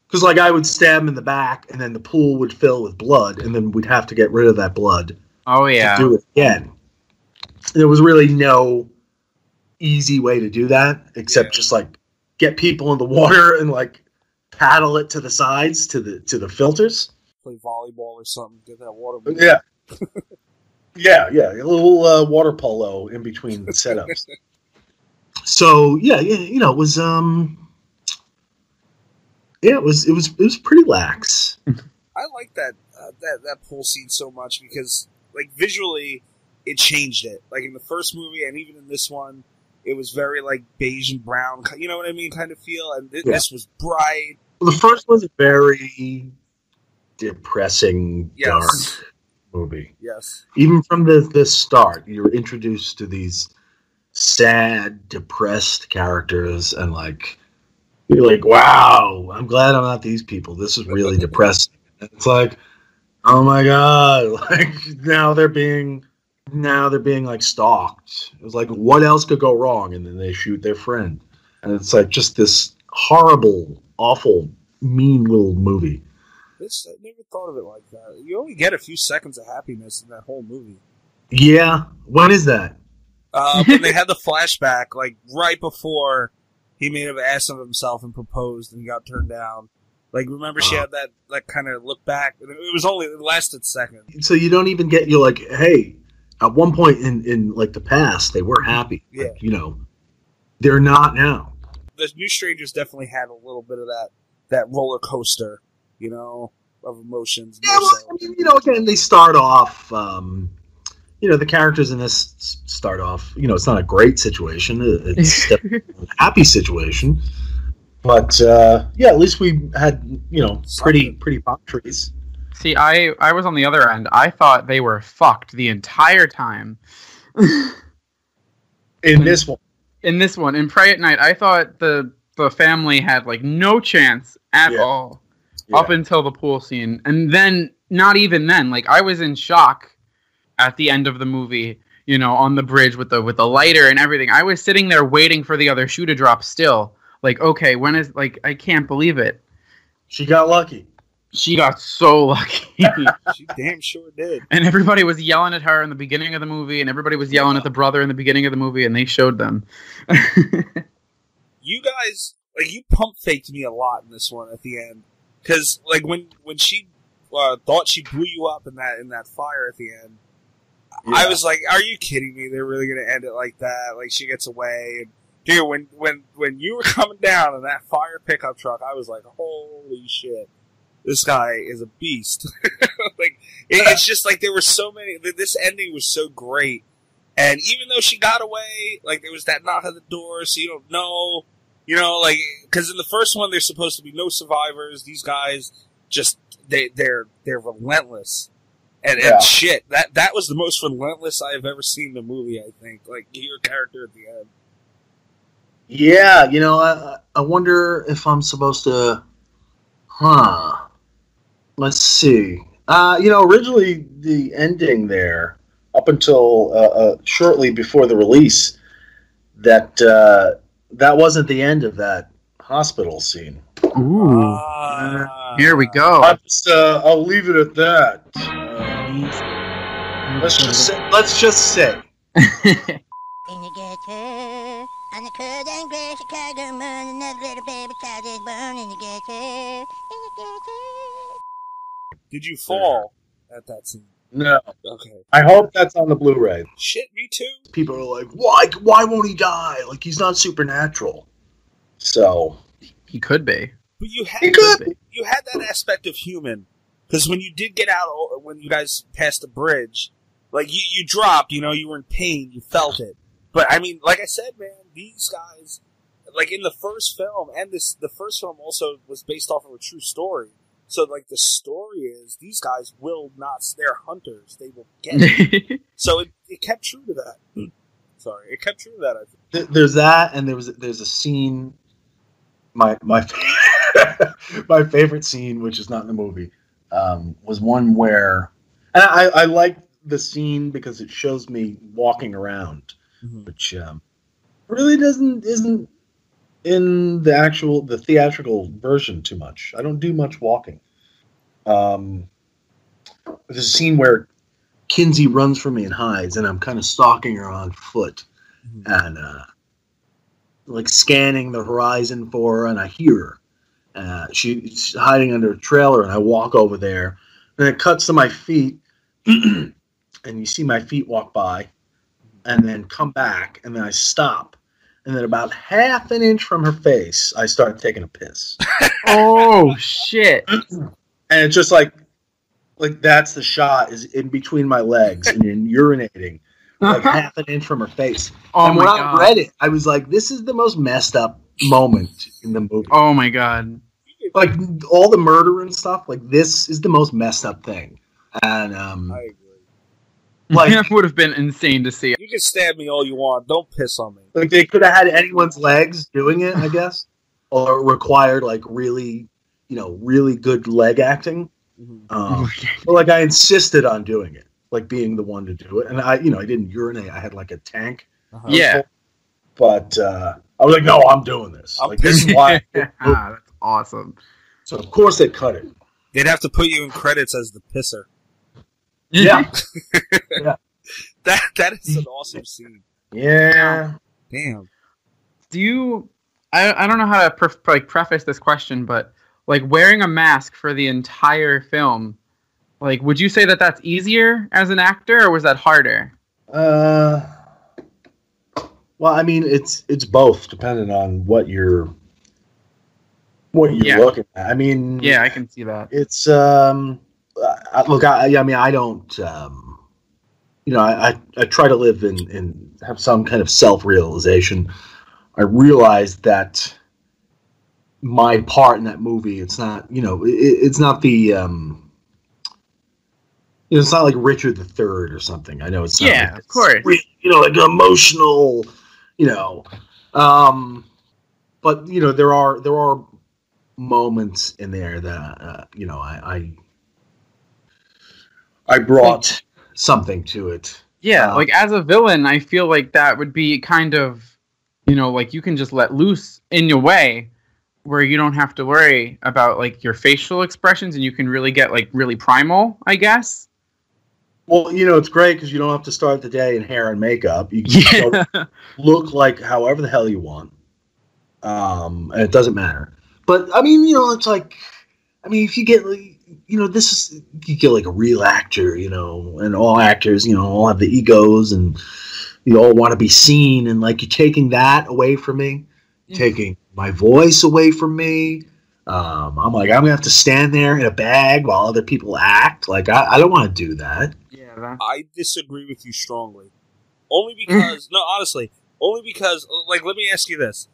Because like I would stab him in the back, and then the pool would fill with blood, and then we'd have to get rid of that blood
oh yeah.
do it again. There was really no easy way to do that except
Yeah.
just like get people in the water and like paddle it to the sides to the to the filters.
Play volleyball or something. Get that water. moving.
Yeah. yeah, yeah, a little uh, water polo in between the setups. so yeah, yeah, you know, it was um, yeah, it was it was it was pretty lax.
I like that uh, that that pool scene so much because like visually it changed it. Like in the first movie and even in this one, it was very like beige and brown. You know what I mean? Kind of feel. And th-
Yeah.
this was bright.
Well, the first was a very depressing,
Yes.
dark movie.
Yes.
Even from the the start, you're introduced to these sad, depressed characters, and like you're like, "Wow, I'm glad I'm not these people. This is really depressing." And it's like, "Oh my god!" Like now they're being now they're being like stalked. It was like, what else could go wrong? And then they shoot their friend, and it's like just this horrible, awful, mean little movie.
This I never thought of it like that. You only get a few seconds of happiness in that whole movie.
Yeah, when is that?
Uh, when they had the flashback, like right before he made an ass of himself and proposed, and he got turned down. Like remember, she
Uh-huh.
had that that kind of look back. and It was only it lasted seconds.
so you don't even get you're like hey at one point in in like the past they were happy
Yeah.
Like, you know they're not now
The New Strangers definitely had a little bit of that that roller coaster. You know, of emotions.
Yeah, well,
so.
I mean, you know, again, they start off. Um, you know, the characters in this start off. You know, it's not a great situation. It's a happy situation, but uh, yeah, at least we had you know pretty pretty palm trees.
See, I I was on the other end. I thought they were fucked the entire time.
In this one,
in this one, in Prey at Night, I thought the the family had like no chance at
Yeah.
all up until the pool scene, and then not even then. Like I was in shock at the end of the movie. You know, on the bridge with the with the lighter and everything. I was sitting there waiting for the other shoe to drop. Still, like, okay, when is like I can't believe it.
she got lucky.
She got so lucky.
she damn sure did.
and everybody was yelling at her in the beginning of the movie, and everybody was yelling at the brother in the beginning of the movie, and they showed them.
You guys, like, you pump faked me a lot in this one at the end, because like when when she uh, thought she blew you up in that in that fire at the end, I was like, "Are you kidding me? They're really gonna end it like that? Like she gets away?" And dude, when when when you were coming down in that fire pickup truck, I was like, "Holy shit!" This guy is a beast. like it, it's just like there were so many. This ending was so great, and even though she got away, like there was that knock at the door, so you don't know, you know, like because in the first one there's supposed to be no survivors. These guys just they they're they're relentless, and,
Yeah.
and shit that that was the most relentless I have ever seen in a movie. I think like your character at the end.
Yeah, you know, I I wonder if I'm supposed to, huh? Let's see. Uh, you know, originally the ending there, up until uh, uh, shortly before the release, that uh, that wasn't the end of that hospital scene.
Ooh, here we go.
I'll just, uh, I'll leave it at that. Uh, let's just say, let's just say,
In the ghetto, on the cold and gray Chicago moon, another little baby child is born in the ghetto. In the ghetto.
Did you fall at that scene?
no.
Okay.
I hope that's on the Blu-ray.
Shit, me too.
people are like, why? Why won't he die? Like he's not supernatural. So
he could be.
But you had
he could.
you had that aspect of human because when you did get out, when you guys passed the bridge, like you you dropped, you know, you were in pain, you felt it. But I mean, like I said, man, these guys, like in the first film, and this the first film also was based off of a true story. So like the story is these guys will not. They're hunters. They will get it. so it, it kept true to that. Sorry, it kept true to that. I think.
There's that, and there was there's a scene. My my my favorite scene, which is not in the movie, um, was one where, and I I like the scene because it shows me walking around, which um, really doesn't isn't in the actual the theatrical version too much. I don't do much walking. Um, there's a scene where Kinsey runs from me and hides, and I'm kind of stalking her on foot, and uh, like scanning the horizon for her, and I hear her. Uh, she's hiding under a trailer, and I walk over there, and it cuts to my feet, and you see my feet walk by, and then come back, and then I stop, and then about half an inch from her face, I start taking a piss,
oh shit!
and it's just like, like that's the shot is in between my legs, and you're urinating. Like half an inch from her face.
Oh
and
my
when I read it, I was like, "This is the most messed up moment in the movie."
Oh my god!
Like all the murder and stuff. Like this is the most messed up thing. And um,
I agree.
like,
that would have been insane to see.
You can stab me all you want. Don't piss on me.
like they could have had anyone's legs doing it, I guess, or required like really, you know, really good leg acting. Um, but like I insisted on doing it, like being the one to do it, and I, you know, I didn't urinate. I had like a tank.
Yeah.
But uh, I was like, no, I'm doing this.
I'm
like this is why.
ah, that's awesome.
so of course they cut it.
They'd have to put you in credits as the pisser.
Yeah.
That that is an awesome scene.
Yeah.
Damn.
Do you? I I don't know how to pref- like preface this question, but like wearing a mask for the entire film, like would you say that that's easier as an actor, or was that harder?
Uh, well, I mean, it's it's both, depending on what you're what you're
Yeah.
looking at. I mean,
Yeah, I can see that.
it's um I, look I, I mean i don't um you know I, I i try to live in in have some kind of self-realization i realize that my part in that movie it's not you know it, it's not the um you know, it's not like richard the third or something i know it's not
Yeah,
like
of course.
re- you know like emotional you know um but you know there are there are moments in there that uh, you know I, I I brought something to it.
Yeah,
Um,
like as a villain, I feel like that would be kind of, you know, like you can just let loose in your way where you don't have to worry about like your facial expressions and you can really get like really primal, I guess.
Well, you know it's great because you don't have to start the day in hair and makeup. You can go look like however the hell you want, um, and it doesn't matter. But I mean, you know, it's like, I mean, if you get, like, you know, this is you get like a real actor, you know, and all actors, you know, all have the egos and you all want to be seen, and like you're taking that away from me, taking my voice away from me. Um, I'm like, I'm gonna have to stand there in a bag while other people act. Like, I, I don't want to do that.
Yeah, that,
I disagree with you strongly. Only because, no, honestly, only because, like, let me ask you this.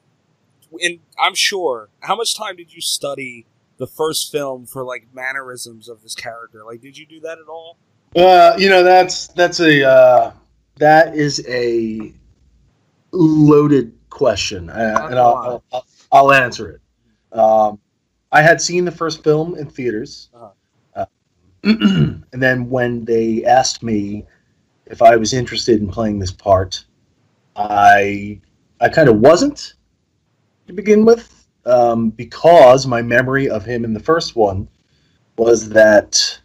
And I'm sure, how much time did you study the first film for, like, mannerisms of this character? Like, did you do that at all?
Uh, you know, that's that's a uh, that is a loaded question, uh, and I'll, I'll I'll- I'll answer it. Um, I had seen the first film in theaters,
Uh-huh.
uh, and then when they asked me if I was interested in playing this part, I I kind of wasn't to begin with, um, because my memory of him in the first one was that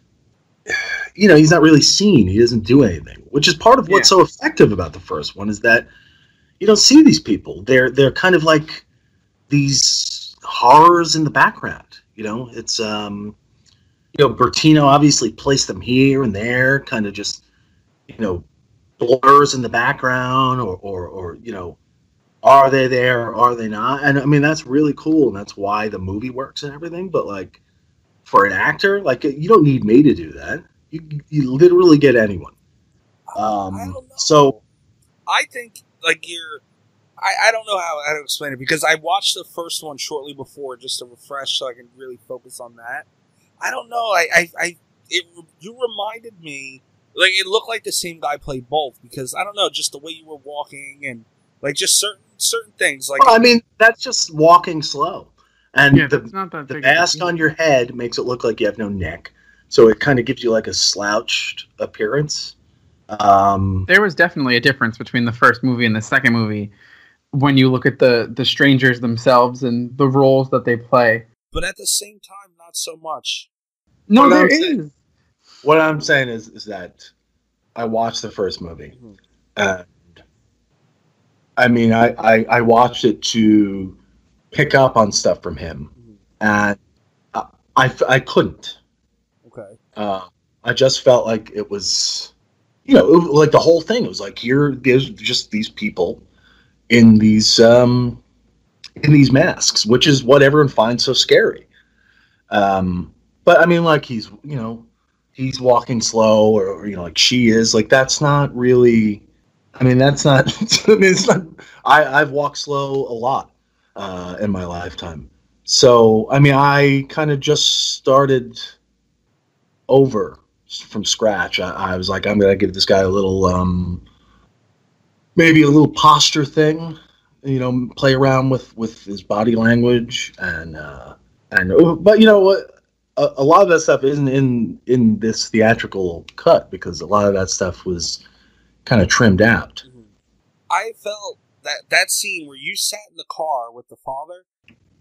you know he's not really seen. He doesn't do anything which is part of what's so effective about the first one is that you don't see these people. They're they're kind of like these horrors in the background you know? It's um you know bertino obviously placed them here and there kind of just you know blurs in the background or or, or you know are they there or are they not and i mean that's really cool and that's why the movie works and everything but like for an actor like you don't need me to do that you, you literally get anyone um
I
so
I think, like, you're. I, I don't know how, how to explain it because I watched the first one shortly before just to refresh so I can really focus on that. I don't know. I, I, I it, you reminded me like it looked like the same guy played both because I don't know just the way you were walking and like just certain certain things like
well, i mean that's just walking slow and
yeah,
the,
not that
the
big of a
mask on your head makes it look like you have no neck so it kind of gives you like a slouched appearance um
There was definitely a difference between the first movie and the second movie when you look at the the strangers themselves and the roles that they play.
but at the same time not so much.
No,
What
there
I'm saying-
is.
what i'm saying is is that i watched the first movie
Mhm.
and i mean I, I i watched it to pick up on stuff from him
Mhm.
and i i, I couldn't
Okay.
uh, I just felt like it was, you know, was like the whole thing. It was like here, there's just these people in these um, in these masks, which is what everyone finds so scary. Um, but I mean, like he's, you know, he's walking slow, or, or you know, like she is. Like that's not really. I mean, that's not. I mean, it's not. I I've walked slow a lot uh, in my lifetime. So I mean, I kind of just started over from scratch. I, I was like, I'm gonna give this guy a little, um, maybe a little posture thing, you know, play around with with his body language and uh, and but you know what. A, a lot of that stuff isn't in in this theatrical cut because a lot of that stuff was kind of trimmed out.
I felt that that scene where you sat in the car with the father,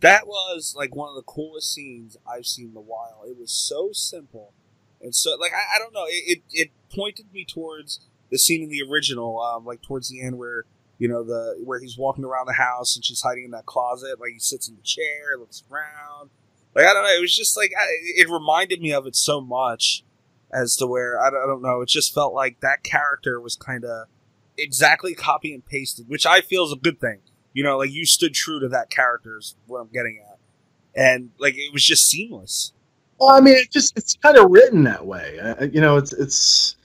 that was like one of the coolest scenes I've seen in a while. It was so simple and so like I, I don't know, it, it it pointed me towards the scene in the original, um, like towards the end where you know the where he's walking around the house and she's hiding in that closet, like he sits in the chair, looks around. Like I don't know, it was just like I, it reminded me of it so much as to where I don't, I don't know, it just felt like that character was kind of exactly copy and pasted, which I feel is a good thing. You know, like you stood true to that character is what I'm getting at. and like it was just seamless.
Well, I mean, it just it's kind of written that way. Uh, you know, it's it's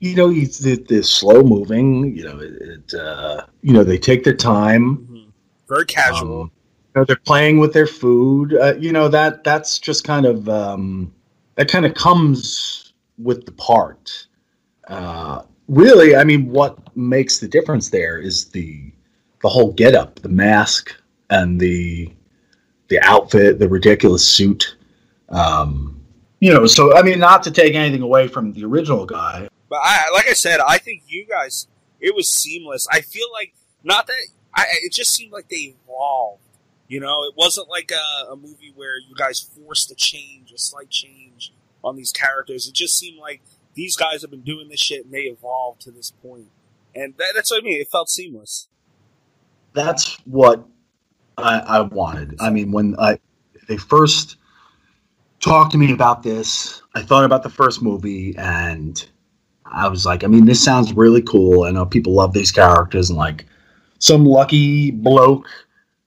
you know, it's the, the slow moving. You know, it, it uh, you know they take their time.
Very casual.
Um, you know, they're playing with their food. Uh, you know that that's just kind of um, that kind of comes with the part. Uh, really, I mean, what makes the difference there is the the whole getup, the mask, and the the outfit, the ridiculous suit. Um, you know, so I mean, not to take anything away from the original guy.
But I, like I said, I think you guys, it was seamless. I feel like not that I, it just seemed like they evolved. You know, it wasn't like a, a movie where you guys forced a change, a slight change on these characters. It just seemed like these guys have been doing this shit and they evolved to this point. And that, that's what I mean. It felt seamless.
That's what I, I wanted. I mean, when I they first talked to me about this, I thought about the first movie and I was like, I mean, this sounds really cool. I know people love these characters, and like some lucky bloke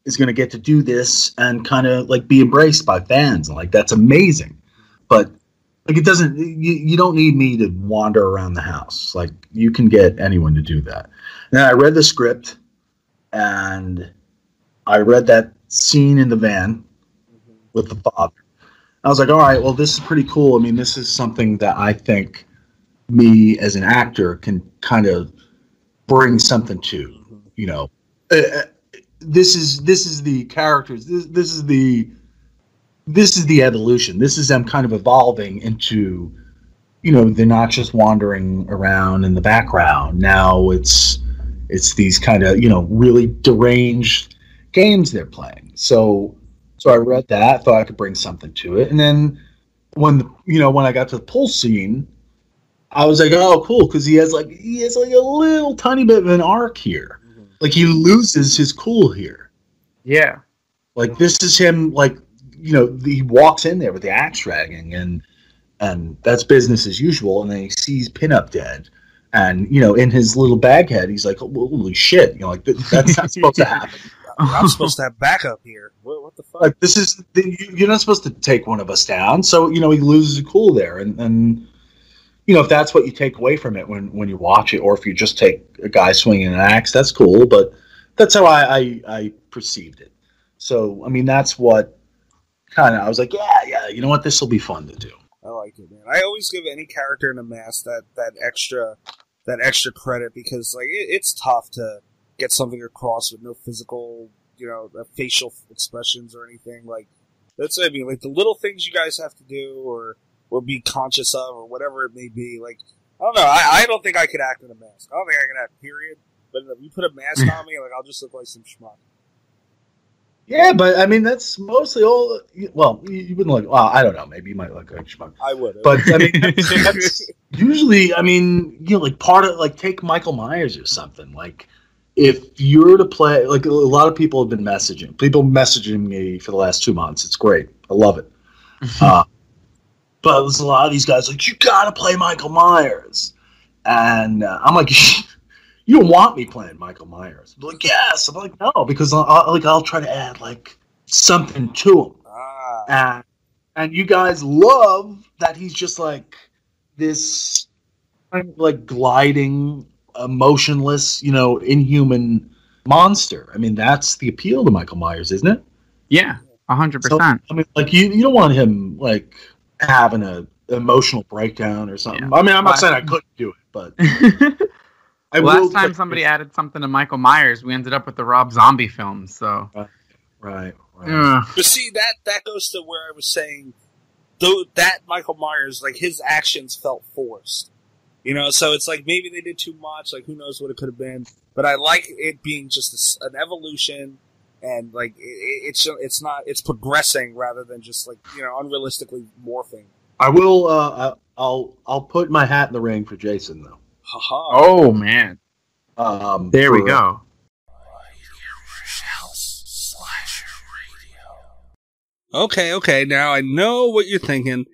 is going to get to do this and kind of like be embraced by fans. Like, that's amazing. Like, it doesn't, you, you don't need me to wander around the house. Like, you can get anyone to do that. And I read the script and I read that scene in the van with the father. I was like, all right, well, this is pretty cool. I mean, this is something that I think me as an actor can kind of bring something to. You know, uh, this is this is the characters. This this is the this is the evolution. This is them kind of evolving into, you know, they're not just wandering around in the background. Now it's it's these kind of you know really deranged games they're playing. So so I read that, thought I could bring something to it, and then when the, you know when I got to the pool scene, I was like, oh, cool, because he has like he has like a little tiny bit of an arc here. Mm-hmm. Like he loses his cool here.
Yeah.
Like this is him. Like you know, he walks in there with the axe dragging, and and that's business as usual. And then he sees Pinup dead, and you know, in his little bag head, he's like, holy shit, you know, like that's not supposed to happen.
I'm supposed to have backup here. What, what the fuck?
Like this is the, you- you're not supposed to take one of us down. So you know, he loses cool there, and and you know, if that's what you take away from it when when you watch it, or if you just take a guy swinging an axe, that's cool. But that's how I I, I perceived it. So I mean, that's what kind of I was like, yeah, yeah. You know what? This will be fun to do.
I like it, man. I always give any character in a mask that that extra that extra credit because like it, it's tough to get something across with no physical, you know, uh, facial expressions or anything. Like that's what I mean. Like the little things you guys have to do or or be conscious of or whatever it may be. Like I don't know. I, I don't think I could act in a mask. I don't think I can act. Period. But if you put a mask on me, like I'll just look like some schmuck.
Yeah, but I mean, that's mostly all. Well, you, you wouldn't look. Well, I don't know. Maybe you might look like schmuck.
I would.
But I mean, that's, that's usually, I mean, you know, like part of like take Michael Myers or something. Like, if you're to play, like a lot of people have been messaging, people messaging me for the last two months. It's great. I love it. uh, but there's a lot of these guys like, you gotta play Michael Myers, and uh, I'm like, you don't want me playing Michael Myers. I'm like, yes. I'm like, no, because I'll, I'll like I'll try to add like something to him.
Ah,
And and you guys love that he's just like this kind of like gliding, emotionless, you know, inhuman monster. I mean, that's the appeal to Michael Myers, isn't it?
Yeah. A hundred
So,
percent.
I mean, like you you don't want him like having a emotional breakdown or something.
Yeah.
I mean, I'm not
Last-
saying I couldn't do it, but I
Last
will
time
put-
somebody added something to Michael Myers, we ended up with the Rob Zombie films. So
right, right.
Ugh.
But see that that goes to where I was saying, though that Michael Myers, like his actions felt forced. You know, so it's like maybe they did too much. Like who knows what it could have been. But I like it being just a s an evolution, and like it, it- it's it's not it's progressing rather than just like you know unrealistically morphing.
I will. Uh, I'll I'll put my hat in the ring for Jason though.
Haha.
Oh man,
Um,
there we go.
Okay, okay. Now I know what you're thinking.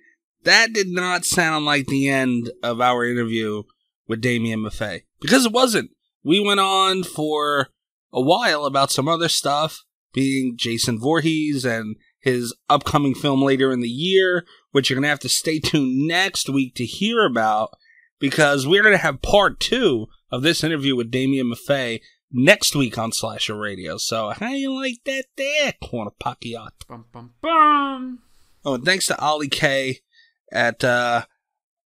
That did not sound like the end of our interview with Damian Maffei. Because it wasn't. We went on for a while about some other stuff, being Jason Voorhees and his upcoming film later in the year, which you're going to have to stay tuned next week to hear about because we're going to have part two of this interview with Damian Maffei next week on Slasher Radio. So how you like that there, Corner Pacquiao?
Bum bum bum.
Oh, and thanks to Ollie K at uh,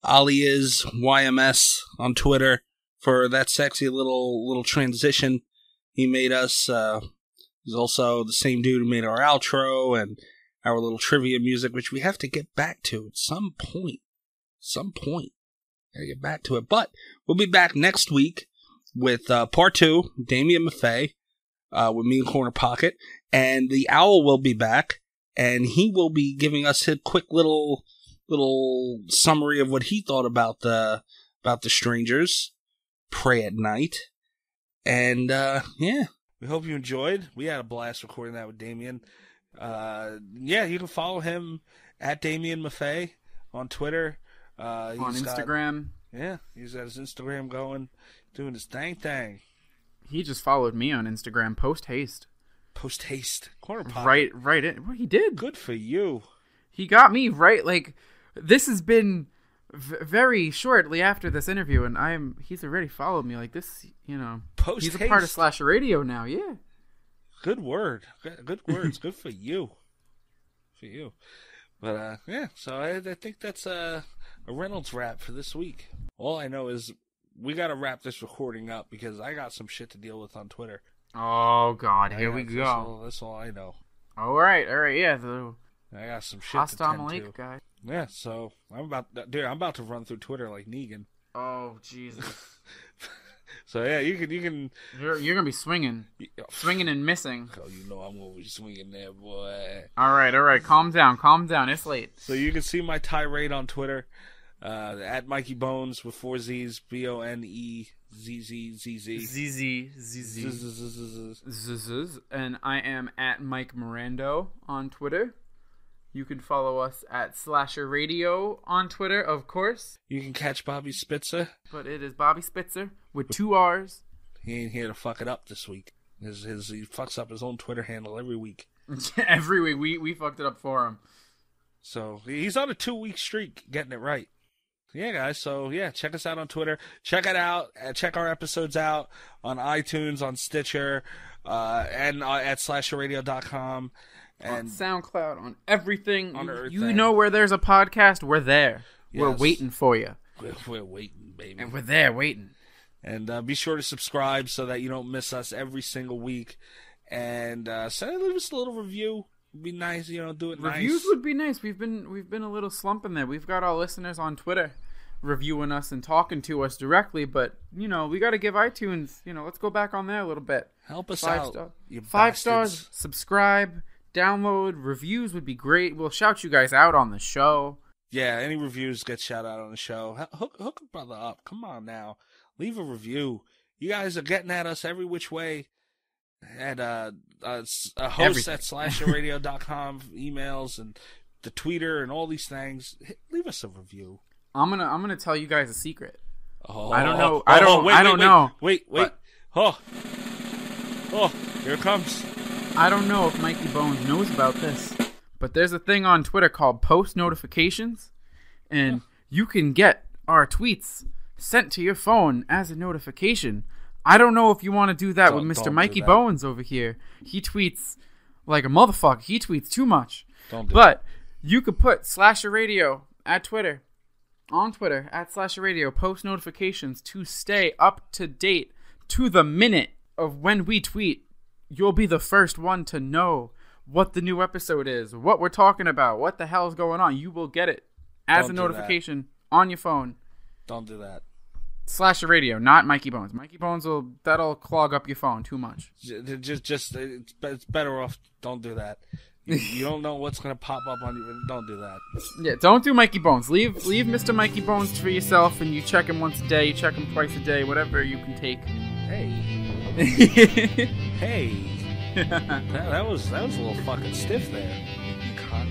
Ollie is YMS on Twitter for that sexy little little transition he made us. Uh, he's also the same dude who made our outro and our little trivia music, which we have to get back to at some point. Some point. Gotta get back to it. But we'll be back next week with uh, part two, Damian Maffei, uh, with me in Corner Pocket. And the Owl will be back, and he will be giving us a quick little little summary of what he thought about the about the strangers. Prey at night. And uh yeah. We hope you enjoyed. We had a blast recording that with Damian. Uh yeah, you can follow him at Damian Maffei on Twitter. Uh
On
he's got-
Instagram.
yeah, he's got his Instagram going, doing his thing thing.
He just followed me on Instagram post haste.
Post haste. Corner pocket.
Right right in. Well, he did.
Good for you.
He got me right like this has been v- very shortly after this interview and I'm he's already followed me like this, you know.
Post
He's a part of Slash Radio now. Yeah.
Good word. Good, good words. good for you. For you. But uh yeah, so I, I think that's a, a Reynolds wrap for this week. All I know is we got to wrap this recording up because I got some shit to deal with on Twitter.
Oh god,
I
here we go.
all, that's all I know.
All right, all right, yeah. The
I got some shit to
hostile
tend
Malik
to.
guy.
Yeah, so I'm about dude, I'm about to run through Twitter like Negan.
Oh Jesus,
So yeah, you can you can
you're you're gonna be swinging, swinging and missing.
Oh, you know I'm always swinging there, boy.
All right, all right, calm down, calm down. It's late.
So you can see my tirade on Twitter uh, at Mikey Bones with four Z's, B O N E Z Z Z Z.
ZZ ZZ Zzz, and I am at Mike Mirando on Twitter. You can follow us at Slasher Radio on Twitter, of course.
You can catch Bobby Spitzer.
But it is Bobby Spitzer with two R's.
He ain't here to fuck it up this week. His, his he fucks up his own Twitter handle every week.
Every week we we fucked it up for him.
So he's on a two week streak getting it right. Yeah, guys. So yeah, check us out on Twitter. Check it out. Uh, check our episodes out on iTunes, on Stitcher, uh, and uh, at slasherradio.com.
on
And
SoundCloud, on everything.
On
you, you know where there's a podcast, we're there. We're waiting for you,
we're, we're waiting, baby.
and we're there waiting.
And uh, be sure to subscribe so that you don't miss us every single week. And uh, send leave us a little review. Be nice, you know, do it
Reviews
nice.
would be nice. We've been we've been a little slumping there. We've got our listeners on Twitter reviewing us and talking to us directly, but you know we got to give iTunes. You know, let's go back on there a little bit.
Help us
Five
out,
star- five stars. Subscribe, download, reviews would be great. We'll shout you guys out on the show.
Yeah, any reviews get shout out on the show. Hook, hook a brother up. Come on now. Leave a review. You guys are getting at us every which way. At uh, uh, uh host
Everything.
at slasherradio.com emails and the Twitter and all these things. Hit- Leave us a review.
I'm gonna I'm gonna tell you guys a secret.
Oh,
I don't know-
oh,
I
oh,
don't-
wait,
I
wait,
don't
wait.
know.
Wait, wait. Oh, oh, here it comes.
I don't know if Mikey Bones knows about this, but there's a thing on Twitter called post notifications, and you can get our tweets sent to your phone as a notification. I don't know if you want to do that
Don't-
with Mr. Mikey. Bones over here. He tweets like a motherfucker. He tweets too much.
Don't do
but you could put Slasher Radio at Twitter, on Twitter at Slasher Radio, post notifications to stay up to date to the minute of when we tweet. You'll be the first one to know what the new episode is, what we're talking about, what the hell's going on. You will get it as
Don't
a notification on your phone.
Don't do that.
Slasher Radio, not Mikey Bones. Mikey Bones will that'll clog up your phone too much.
Just, just, it's better off. Don't do that. You, don't know what's gonna pop up on you. Don't do that.
Yeah, don't do Mikey Bones. Leave leave Mr. Mikey Bones for yourself, and you check him once a day. You check him twice a day, whatever you can take.
Hey, hey. that, that was that was a little fucking stiff there. Cock.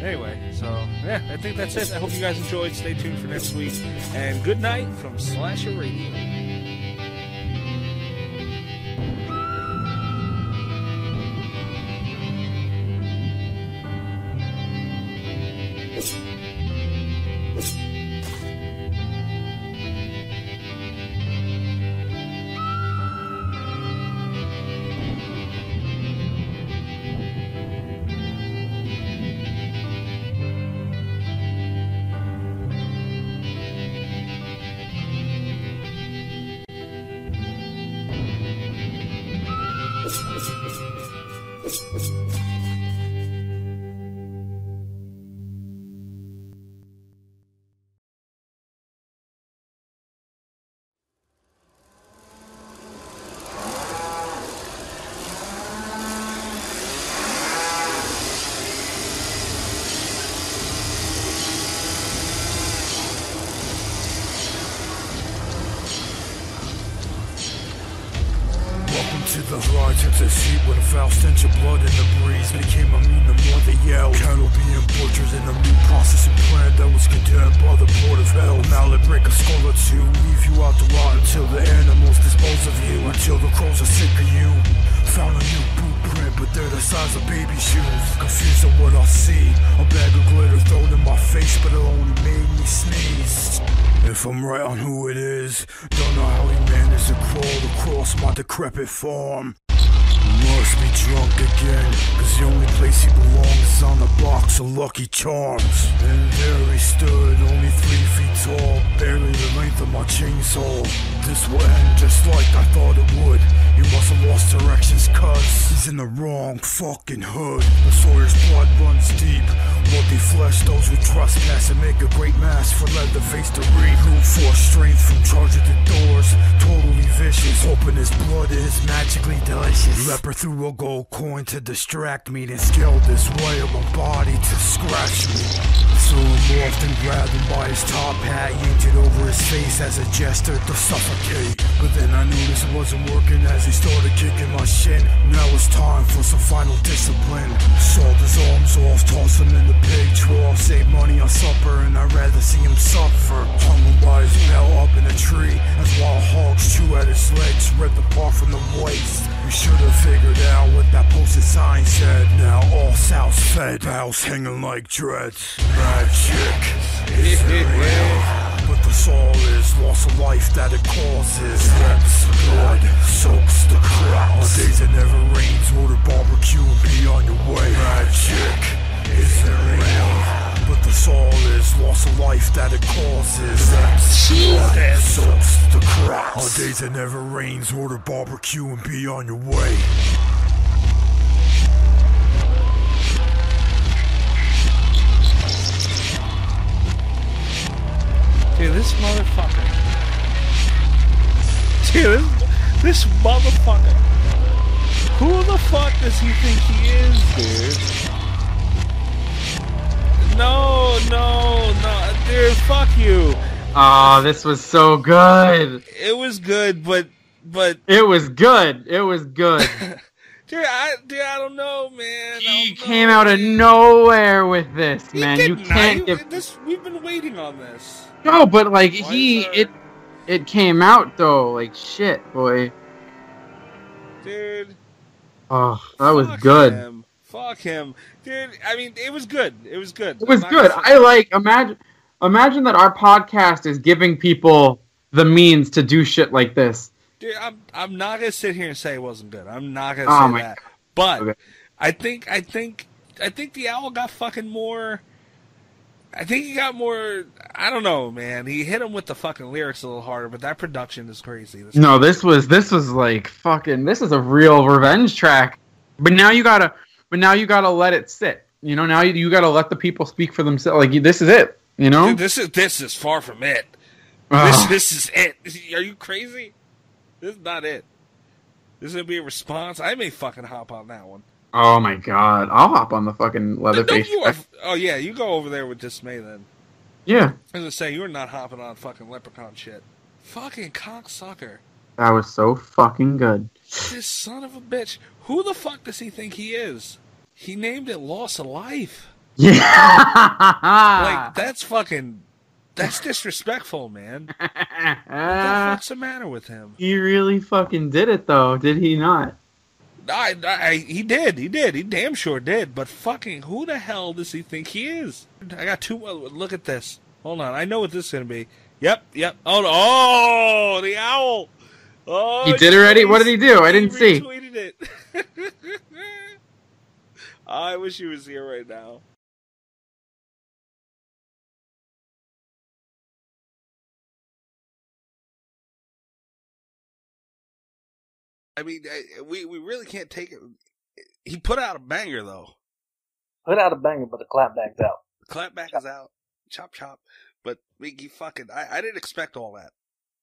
Anyway, so yeah, I think that's it. I hope you guys enjoyed. Stay tuned for next week, and good night from Slasher Radio.
My decrepit farm. Must be drunk again, cause the only place he belongs is on a box of Lucky Charms. And there he stood, only three feet tall, barely the length of my chainsaw. This will end just like I thought it would. He have lost directions, cuz he's in the wrong fucking hood. The Sawyer's blood runs deep. Bloody flesh, those who trespass and make a great mass for Leatherface to read. Brute force strength from charging the doors, totally vicious. Hoping his blood is magically delicious. Leper threw a gold coin to distract me, then scaled his way of body to scratch me. So I morphed and grabbed him by his top hat, yanked it over his face as a gesture to suffocate. But then I knew this wasn't working as he started kicking my shin. Now it's time for some final discipline. Sawed his arms off, tossed him in the pig trough, save money on supper, and I'd rather see him suffer. Hung by his belt up in a tree, as wild hogs chew at his legs, ripped apart from the waist. We should have figured out what that posted sign said. Now all South's fed, bowels hanging like dreads. Chick, is real? But the soul is loss of life that it causes. Reps blood soaks the crowds. On days it never rains, order barbecue and be on your way. Chick, is real? But the soul is loss of life that it causes. Reps blood soaks the crowds. On days it never rains, order barbecue and be on your way.
Dude, this motherfucker. Dude, this motherfucker. Who the fuck does he think he is, dude? No, no, no, dude, fuck you.
Oh, this was so good.
It was good, but, but,
It was good. It was good.
dude, I, dude, I don't know, man.
he came out of nowhere with this, man. You can't give
This, we've been waiting on this.
no, but like he it it came out though, like shit, boy.
Dude.
Oh, that was good.
Him. Fuck him, dude. I mean, it was good. It was good.
It was good. I like imagine imagine that our podcast is giving people the means to do shit like this.
Dude, I'm I'm not gonna sit here and say it wasn't good. I'm not gonna
Oh
say that. But I think I think I think the owl got fucking more. I think he got more. I don't know, man. He hit him with the fucking lyrics a little harder, but that production is crazy. This
No, this was this was like fucking. This is a real revenge track. But now you gotta, but now you gotta let it sit. You know, now you, you gotta let the people speak for themselves. Like you- this is it. You know.
Dude, this is this is far from it. This this is it. Are you crazy? This is not it. This is gonna be a response. I may fucking hop on that one.
Oh my god, I'll hop on the fucking Leatherface.
Are, oh yeah, you go over there with dismay then.
Yeah, As
I was gonna say you're not hopping on fucking leprechaun shit. Fucking cocksucker.
that was so fucking good.
This son of a bitch. Who the fuck does he think he is? He named it loss of life.
Yeah.
Like that's fucking that's disrespectful, man. What the fuck's the matter with him?
He really fucking did it though, did he not?
I, I, he did, he did, he damn sure did. But fucking, who the hell does he think he is? I got two. Uh, look at this. Hold on, I know what this is gonna be. Yep, yep. Oh, oh, the owl. Oh,
He did already? What did he do? I didn't see.
retweeted it. I wish he was here right now. I mean, I- we we really can't take it. He put out a banger though.
Put out a banger, but the clapback's out.
Clapback is out. Chop chop. But he fucking I, I didn't expect all that.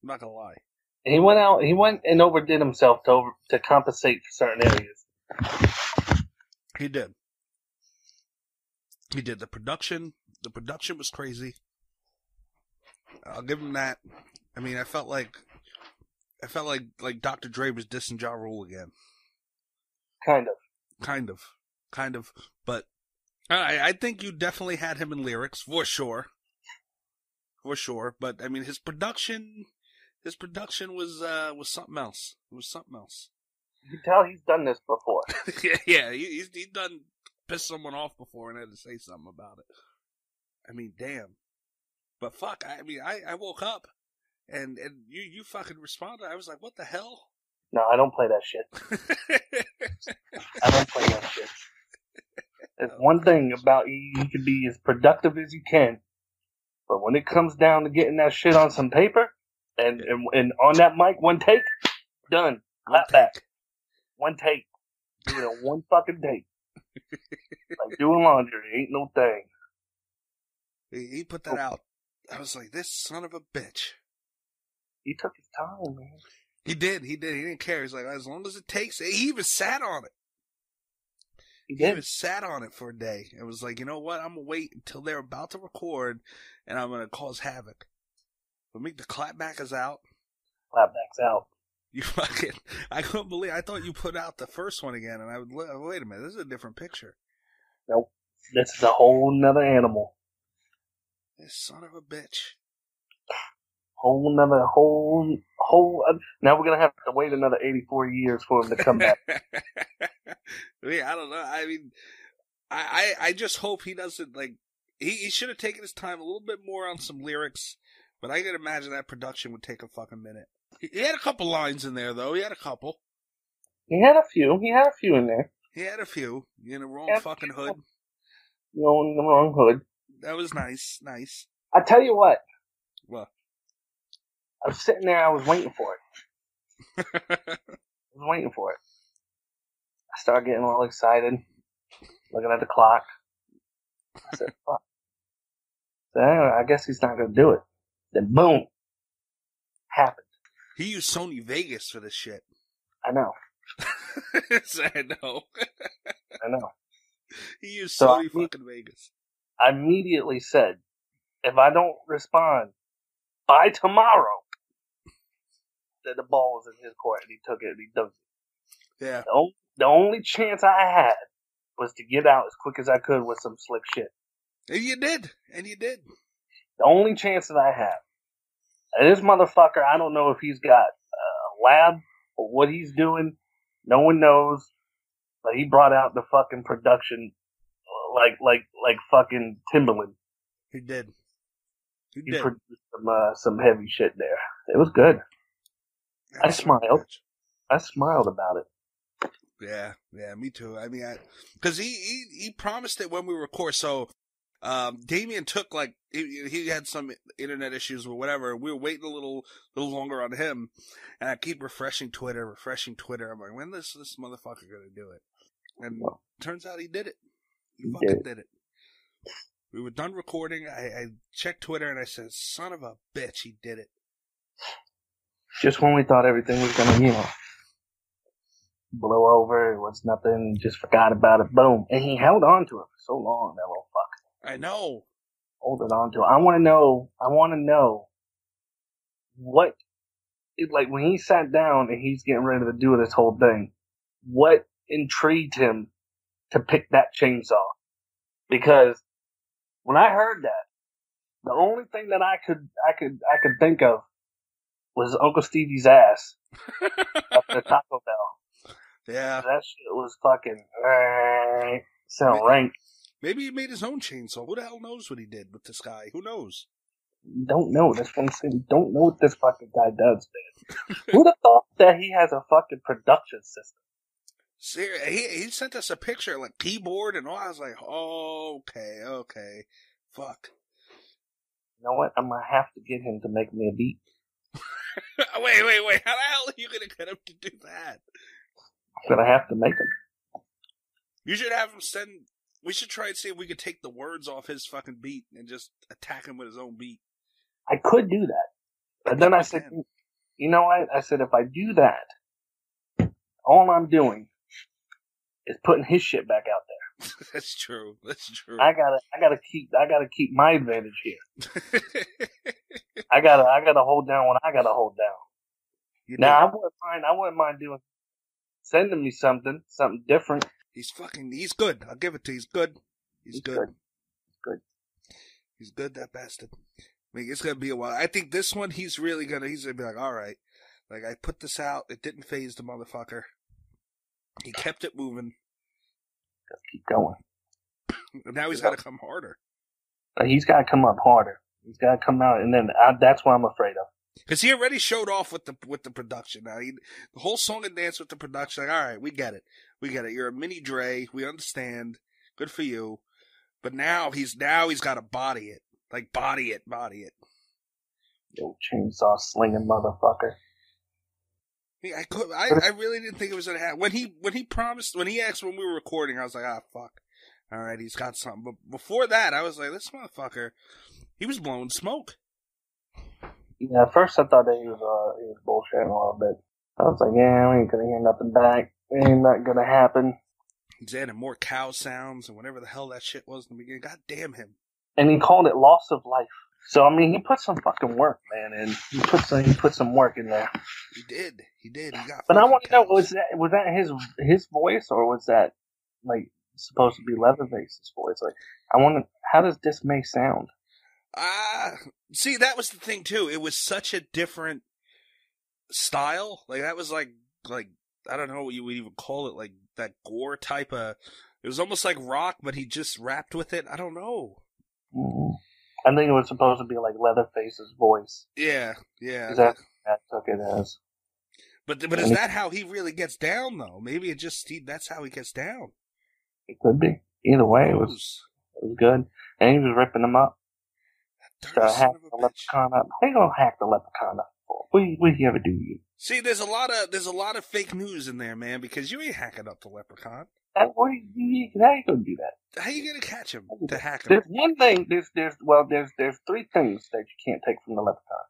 I'm not gonna lie.
He went out. He went and overdid himself to over, to compensate for certain areas.
He did. He did. The production the production was crazy. I'll give him that. I mean I felt like I felt like like Dr. Dre was dissing Ja Rule again.
Kind of.
Kind of. Kind of. But I I think you definitely had him in lyrics, for sure. For sure. But I mean his production his production was uh was something else. It was something else.
You can tell he's done this before.
yeah, yeah, he, he's he's done pissed someone off before and had to say something about it. I mean, damn. But fuck, I mean, I, I woke up and and you you fucking responded. I was like, what the hell?
No, I don't play that shit. I don't play that shit. There's oh, one thing about you, you can be as productive as you can, but when it comes down to getting that shit on some paper and and, and on that mic, one take, done. Clap back. One take. Do it in one fucking take. like doing laundry, ain't no thing.
He, he put that out. I was like, this son of a bitch.
He took his time, man.
He did. He did. He didn't care. He's like, as long as it takes. He even sat on it.
He
He even sat on it for a day. It was like, you know what? I'm gonna wait until they're about to record, and I'm gonna cause havoc. But make the clapback is out.
Clapback's out.
You fucking. I couldn't believe. I thought you put out the first one again, and I would. Wait a minute. This is a different picture.
Nope. This is a whole nother animal.
This son of a bitch.
Whole nother whole whole. Uh, now we're gonna have to wait another eighty four years for him to come back.
yeah, I don't know. I mean, I, I, I just hope he doesn't like. He, he should have taken his time a little bit more on some lyrics, but I can imagine that production would take a fucking minute. He, had a couple lines in there though. He had a couple.
he had a few. He had a few in there.
He had a few in the wrong fucking hood.
You know, in the wrong hood.
That was nice, nice.
I tell you what.
Well,
I was sitting there. I was waiting for it. I was waiting for it. I started getting all excited, looking at the clock. I said, "Fuck." So anyway, I guess he's not gonna do it. Then boom, happened.
He used Sony Vegas for this shit.
I know.
I know.
I know.
he used
So,
Sony
I
fucking Vegas.
I immediately said, if I don't respond by tomorrow, that the ball was in his court and he took it and he dunked it.
Yeah.
The, on- the only chance I had was to get out as quick as I could with some slick shit.
And you did. And you did.
The only chance that I have. And this motherfucker, I don't know if he's got a lab or what he's doing. No one knows. But he brought out the fucking production uh, like like like fucking Timbaland.
He did. He
He
did.
produced some uh, some heavy shit there. It was good. I smiled. I smiled about it.
Yeah, yeah, me too. I mean, because he, he he promised it when we record. So, um, Damian took like he, he had some internet issues or whatever. We were waiting a little little longer on him, and I keep refreshing Twitter, refreshing Twitter. I'm like, when is this motherfucker gonna do it? And turns out he did it. He,
He
fucking
did.
did it. We were done recording. I, I checked Twitter and I said, "Son of a bitch, he did it."
Just when we thought everything was gonna, you know, blow over, it was nothing, just forgot about it, boom. And he held on to it for so long, that little fuck.
I know.
Holding on to it. I wanna know I wanna know what it, like when he sat down and he's getting ready to do this whole thing, what intrigued him to pick that chainsaw? Because when I heard that, the only thing that I could I could I could think of was Uncle Stevie's ass at the Taco Bell.
Yeah.
That shit was fucking uh, sound right.
Maybe he made his own chainsaw. Who the hell knows what he did with this guy? Who knows?
Don't know. That's what I'm saying. Don't know what this fucking guy does, man. Who'd have thought that he has a fucking production system?
Ser- he he sent us a picture like keyboard and all. I was like, oh, okay, okay, fuck.
You know what? I'm gonna have to get him to make me a beat.
wait, wait, wait. How the hell are you gonna get him to do that?
I'm gonna have to make him.
You should have him send. We should try and see if we could take the words off his fucking beat and just attack him with his own beat.
I could do that, but then I said, you know what? I said if I do that, all I'm doing is putting his shit back out there.
That's true. That's true.
I gotta, I gotta keep, I gotta keep my advantage here. I gotta, I gotta hold down what I gotta hold down.
You
now
do.
I wouldn't mind, I wouldn't mind doing, sending me something, something different.
He's fucking. He's good. I'll give it to you. He's good. He's,
He's
good.
good. Good.
He's good. That bastard. I mean, it's gonna be a while. I think this one, he's really gonna. He's gonna be like, all right. Like I put this out. It didn't phase the motherfucker. He kept it moving.
Just keep going.
And now he's got to come harder.
He's gotta come up harder. He's gotta come out, and then I, that's what I'm afraid of.
Because he already showed off with the with the production. Now he, the whole song and dance with the production. Like, all right, we get it, we get it. You're a mini Dre. We understand. Good for you. But now he's now he's got to body it, like body it, body it.
Yo, chainsaw slinging motherfucker.
I could. I, I really didn't think it was gonna happen. When he when he promised when he asked when we were recording, I was like, ah, fuck. All right, he's got something. But before that, I was like, this motherfucker, he was blowing smoke.
Yeah, at first I thought that he was uh he was bullshitting a little bit. I was like, yeah, we ain't gonna hear nothing back. Ain't not gonna happen.
He's adding more cow sounds and whatever the hell that shit was in the beginning. God damn him.
And he called it loss of life. So I mean, he put some fucking work, man, and he put some he put some work in there.
He did. He did. He got.
But I want to know was that was that his his voice or was that like supposed to be Leatherface's voice? Like, I want to. How does this Dismay sound?
Ah, see, that was the thing too. It was such a different style. Like that was like like I don't know what you would even call it. Like that gore type of. It was almost like rock, but he just rapped with it. I don't know.
Mm. I think it was supposed to be like Leatherface's voice.
Yeah, yeah.
That that took it as?
But but is that how he really gets down though? Maybe it just he, that's how he gets down.
It could be. Either way, it was it was good, and he was ripping them up. So hack the leprechaun up. You gonna hack the leprechaun up for? What you, what you ever do? You?
See, there's a lot of there's a lot of fake news in there, man. Because you ain't hacking up the leprechaun.
That, what you, you, how you gonna do that?
How you gonna catch him to hack him?
There's one thing. There's there's well there's there's three things that you can't take from the leprechaun.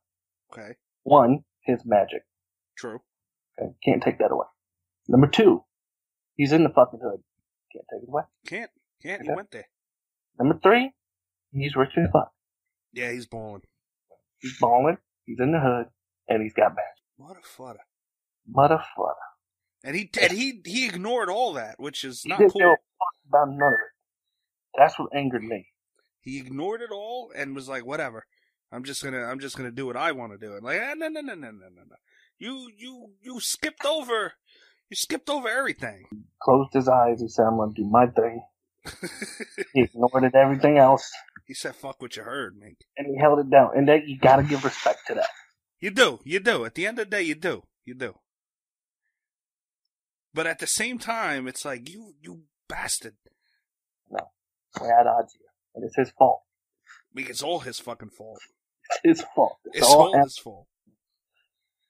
Okay,
One, his magic.
true.
Okay, can't take that away. Number two, he's in the fucking hood. Can't take it away.
Can't can't. He went there.
Number three, he's rich as fuck.
Yeah, he's balling.
He's balling. He's in the hood, and he's got magic.
Flutter.
Motherfucker.
And he and he he ignored all that, which is
He
not
didn't
cool.
give a fuck about none of it. That's what angered me.
He ignored it all and was like, "Whatever, I'm just gonna I'm just gonna do what I want to do." And like, ah, no, no, no, no, no, no, no. You you you skipped over you skipped over everything.
Closed his eyes. He said, "I'm gonna do my thing." he ignored it, everything else,
He said, "Fuck what you heard, man."
and he held it down. And that you gotta give respect to that.
You do, you do. At the end of the day, you do, you do. But at the same time, it's like you you bastard.
No, we're at odds here, and it's his fault.
Mean, it's all his fucking fault.
It's his fault. It's,
It's
all
all his fault.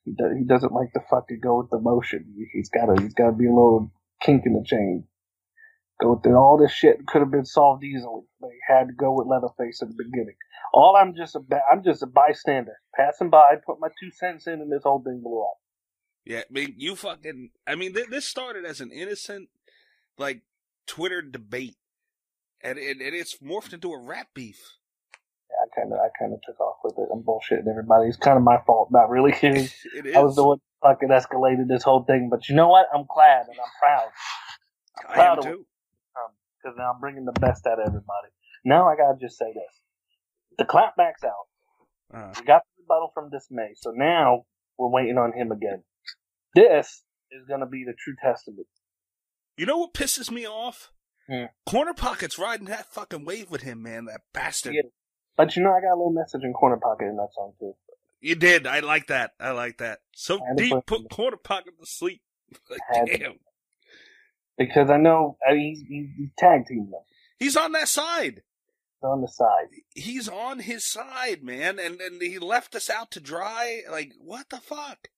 He, do, he doesn't like to fucking go with the motion. He's got to. He's got to be a little kink in the chain. Go the, all this shit could have been solved easily, They had to go with Leatherface at the beginning. All I'm just a ba- I'm just a bystander, passing by, put my two cents in, and this whole thing blew up.
Yeah, I mean, you fucking. I mean, th- this started as an innocent, like, Twitter debate, and it, and it's morphed into a rap beef.
Yeah, I kind of I kind of took off with it. I'm bullshitting everybody. It's kind of my fault, not really.
It is.
I was the one fucking escalated this whole thing, but you know what? I'm glad and I'm proud. I'm
I
proud
am
of
too.
Because now I'm bringing the best out of everybody. Now I gotta just say this: the clapback's out.
Uh,
We got the rebuttal from Dismay, so now we're waiting on him again. This is gonna be the true testament
You know what pisses me off?
Hmm.
Corner Pocket's riding that fucking wave with him, man. That bastard.
Yeah. But you know, I got a little message in Corner Pocket in that song too.
You did. I like that. I like that. So deep,
put-
Corner Pocket to sleep. Like,
Had to. Because I know he's, he's, he's tag team them
He's on that side.
on the side.
He's on his side, man. And and he left us out to dry. Like, what the fuck?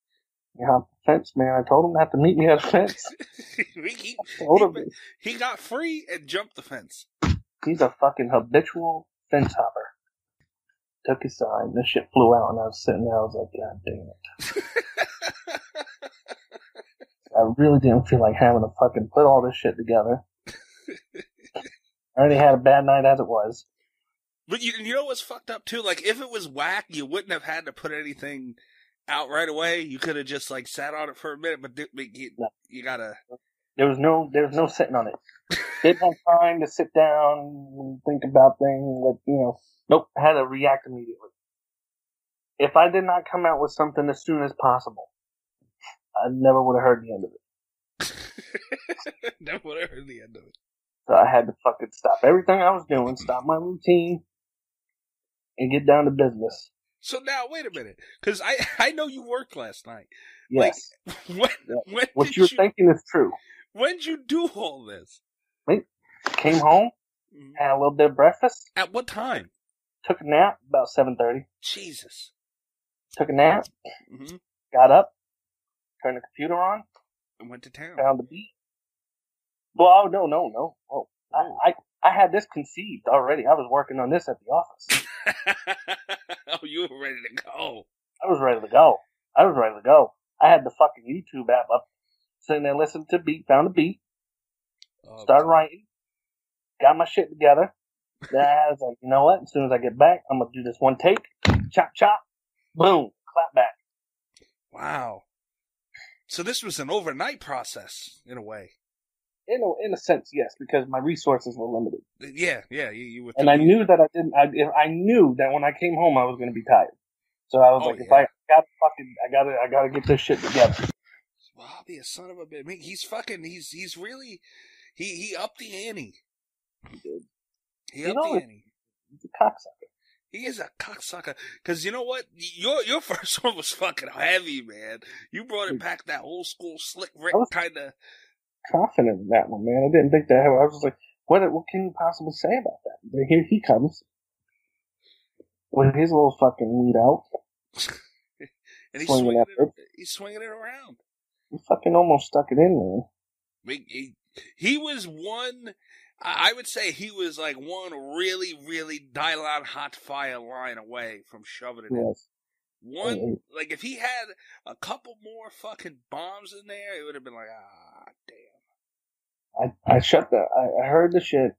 Know, fence man. I told him not to meet me at the fence.
he, he, he got free and jumped the fence.
he's a fucking habitual fence hopper. Took his side, and the shit flew out, and I was sitting there. I was like, God damn it! I really didn't feel like having to fucking put all this shit together. I already had a bad night as it was.
But you, you know what's fucked up too? Like if it was whack, you wouldn't have had to put anything out right away. You could have just like sat on it for a minute. But, th- but you, you gotta.
There was no, there was no sitting on it. Didn't have time to sit down and think about things. Like you know, nope. Had to react immediately. If I did not come out with something as soon as possible, I never would have heard the end of it.
Never would have heard the end of it.
So I had to fucking stop everything I was doing, stop my routine, and get down to business.
So now wait a minute, because I I know you worked last night.
Yes.
When when
what you're
you
thinking is true.
when'd you do all this?
Wait, came home, had a little bit of breakfast,
At what time?
took a nap about seven thirty.
Jesus.
Took a nap,
hmm
got up, turned the computer on,
And went to town.
found the beat. Well, oh, no, no, no. Oh, I, oh. I, I had this conceived already. I was working on this at the office.
oh, you were ready to go.
I was ready to go. I was ready to go. I had the fucking YouTube app up, sitting there listening to beat, found a beat,
Oh,
started writing, got my shit together. Then I was like, you know what? As soon as I get back, I'm gonna do this one take, chop chop, boom, clap back.
Wow. So this was an overnight process in a way.
In a, in a sense, yes, because my resources were limited,
Yeah, yeah. You, you were.
and I knew that I didn't. I, I knew that when I came home, I was gonna be tired. So I was
Oh,
like, if. I got fucking, I gotta, I gotta get this shit together.
Well, I'll be a son of a bitch. I mean, he's fucking. He's he's really. He he upped the ante. He did.
he You
upped
know,
the ante.
He's a cocksucker.
He is a cocksucker. Cause you know what? Your your first one was fucking heavy, man. You brought it mm. back that old school slick Rick kind of.
Confident in that one, man. I didn't think that. I was like, what, what can you possibly say about that? Here he comes with his little fucking weed out.
And he's
Swinging
swinging,
that
it, he's swinging it around.
He fucking almost stuck it in, man.
He, he was one. I would say he was like one really, really dial-on hot fire line away from shoving it in.
Yes.
One,
Mhm.
like if he had a couple more fucking bombs in there, it would have been like, ah, damn.
I, I shut the, I, I heard the shit.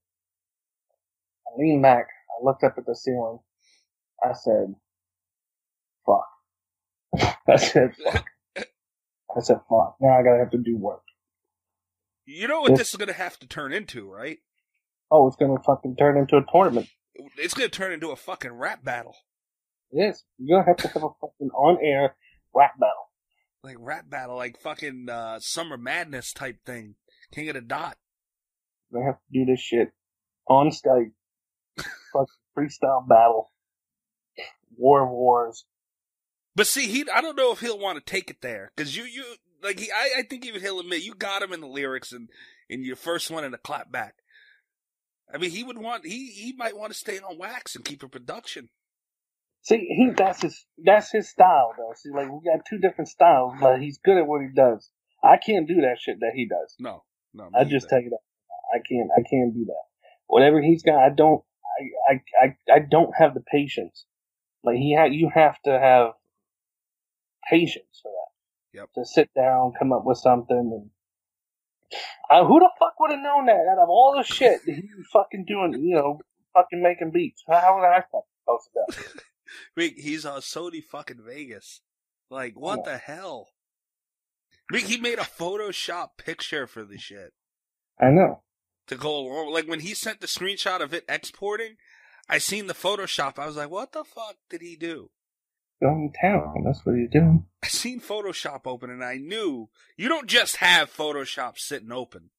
I leaned back. I looked up at the ceiling. I said, fuck. I said, fuck. I said, fuck. Now I gotta have to do work.
You know what
Yes.
this is gonna have to turn into, right?
Oh, it's gonna fucking turn into a tournament.
It's gonna turn into a fucking rap battle,
Yes. You're gonna have to have a fucking on-air rap battle.
like rap battle, like fucking uh, summer madness type thing, King of the Dot.
They have to do this shit on Skype. Fucking freestyle battle. War of Wars.
But see, he I don't know if he'll want to take it there because you you like he I, I think even he'll admit you got him in the lyrics and in your first one in the clap back. I mean, he would want he he might want to stay on wax and keep a production.
See, he that's his that's his style though. See, like we got two different styles, but he's good at what he does. I can't do that shit that he does.
No, no,
I just you that. I can't I can't do that. Whatever he's got, I don't I I I, I don't have the patience. Like he ha- you have to have patience for that.
Yep.
To sit down, come up with something, and uh, who the fuck would have known that out of all the shit that he was fucking doing, you know, fucking making beats? How was I fucking supposed to know?
Wait, he's on Sony fucking Vegas. Like, what
Yeah.
the hell? I he made a Photoshop picture for the shit
I know.
to go along. Like when he sent the screenshot of it exporting, I seen the Photoshop. I was like, what the fuck did he do?
Going to town. That's what he's doing.
I seen Photoshop open and I knew you don't just have Photoshop sitting open.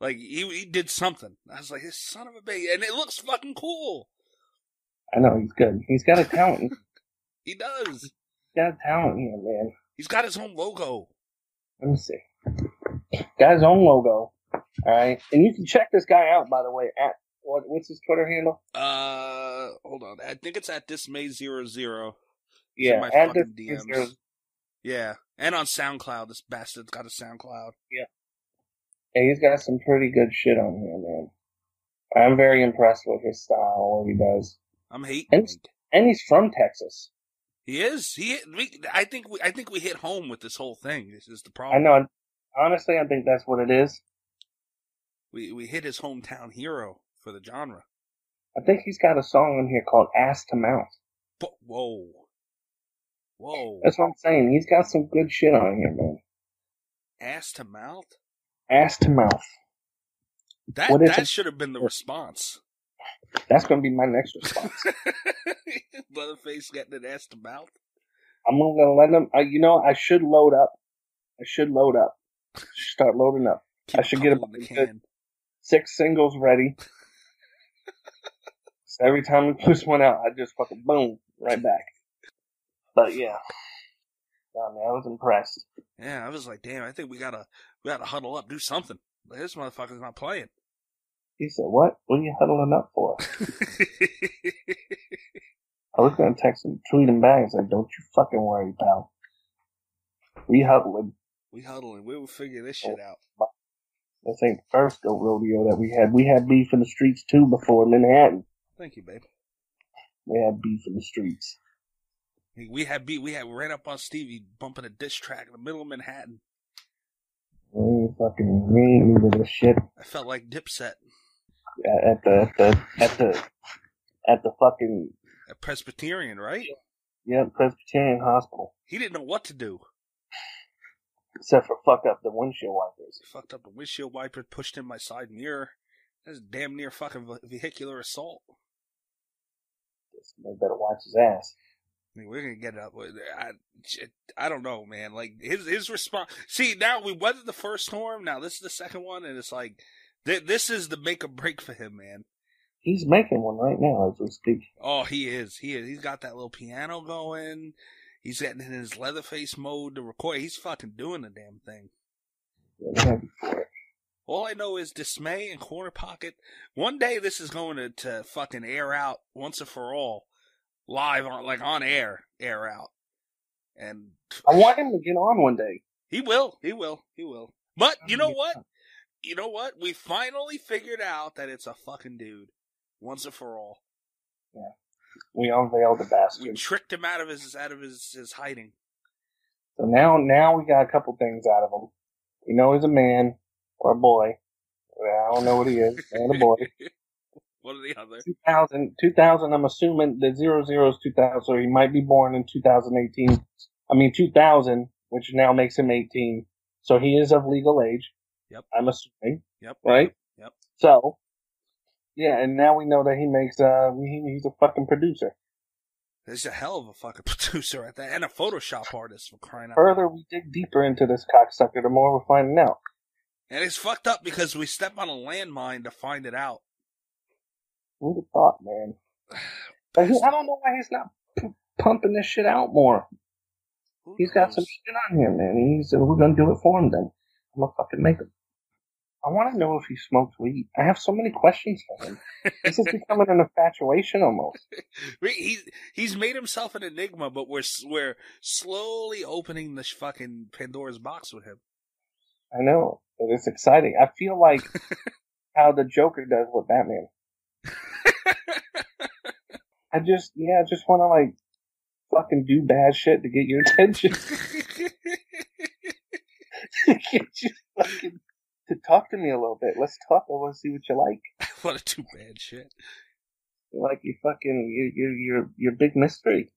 Like he he did something. I was like, this son of a bitch, and it looks fucking cool.
I know he's good. He's got a talent.
He does.
He's got a talent here, man.
He's got his own logo.
Let me see. Got his own logo. All right, and you can check this guy out by the way at what what's his Twitter handle?
Uh, hold on. I think it's at dismay zero zero.
Yeah,
my
at this-
DMs. Yeah, and on SoundCloud, this bastard's got a SoundCloud.
Yeah, he's got some pretty good shit on here, man. I'm very impressed with his style, what he does,
I'm hating.
and and he's from Texas.
He is. He. We, I think. We. I think we hit home with this whole thing. This is the problem.
I know. Honestly, I think that's what it is.
We we hit his hometown hero for the genre.
I think he's got a song in here called "Ass to Mouth."
But, whoa. Whoa.
That's what I'm saying. He's got some good shit on here, man.
Ass to mouth.
Ass to mouth.
That that
it?
should have been the response.
That's gonna be my next response.
Leatherface getting an ass to mouth.
I'm gonna let him. Uh, you know, I should load up. I should load up. Start loading up. I should get about
the
a good
can.
six singles ready. So every time we push one out, I just fucking boom right back. But yeah, I mean, I was impressed.
Yeah, I was like, damn. I think we gotta we gotta huddle up, do something. This motherfucker's not playing.
He said, "What? What are you huddling up for?" I was gonna text him, tweet him back, and say, "Don't you fucking worry, pal. We huddling.
We huddling. We will figure this oh, shit out.
This ain't the first go rodeo that we had. We had beef in the streets too before Manhattan.
Thank you, babe.
We had beef in the streets.
We had beat. We had ran up on Stevie bumping a diss track in the middle of Manhattan.
We ain't fucking we ain't into this shit
I felt like Dipset
at at the at the at the at the fucking
a Presbyterian, right?
yeah Presbyterian hospital.
He didn't know what to do.
Except for fuck up the windshield wipers.
He fucked up the windshield wiper, pushed in my side mirror. That's damn near fucking vehicular assault.
Man better watch his ass.
I mean, we're gonna get up. with- uh, I, I don't know, man. Like his his response. See, now we weathered the first storm. Now this is the second one, and it's like th- this is the make or break for him, man.
He's making one right now as we speak.
Oh, he is. He is. He's got that little piano going. He's getting in his Leatherface mode to record. He's fucking doing the damn thing. All I know is dismay and corner pocket. One day this is going to, to fucking air out once and for all, live on like on air, air out, and
I want him to get on one day.
he will, he will, he will. But you know what? You know what? We finally figured out that it's a fucking dude, once and for all.
Yeah. We unveiled the bastard.
We tricked him out of his out of his, his hiding.
So now now we got a couple things out of him. We know he's a man or a boy. I don't know what he is, And a boy.
what are the other.
2000, 2000, I'm assuming the zero zero is 2000, so he might be born in 2018. I mean 2000, which now makes him 18. So he is of legal age.
Yep.
I'm assuming.
Yep.
Right?
Yep.
So, yeah, and now we know that he makes, uh, he, he's a fucking producer.
He's a hell of a fucking producer at that, and a Photoshop artist for crying out.
Further we dig deeper into this cocksucker, the more we're finding out.
And it's fucked up because we step on a landmine to find it out.
Who'd have thought, man? But he, I don't know why he's not p- pumping this shit out more. He's got some shit on here, man. And he said, we're to do it for him then. I'm to fucking make him. I want to know if he smokes weed. I have so many questions for him. this is becoming an infatuation almost.
He's he's made himself an enigma, but we're we're slowly opening the fucking Pandora's box with him.
I know. But it's exciting. I feel like how the Joker does with Batman. I just, yeah, I just want to like fucking do bad shit to get your attention. to get you fucking to talk to me a little bit. Let's talk. I want to see what you like.
I want to do bad shit.
You like you fucking, your your your your big mystery.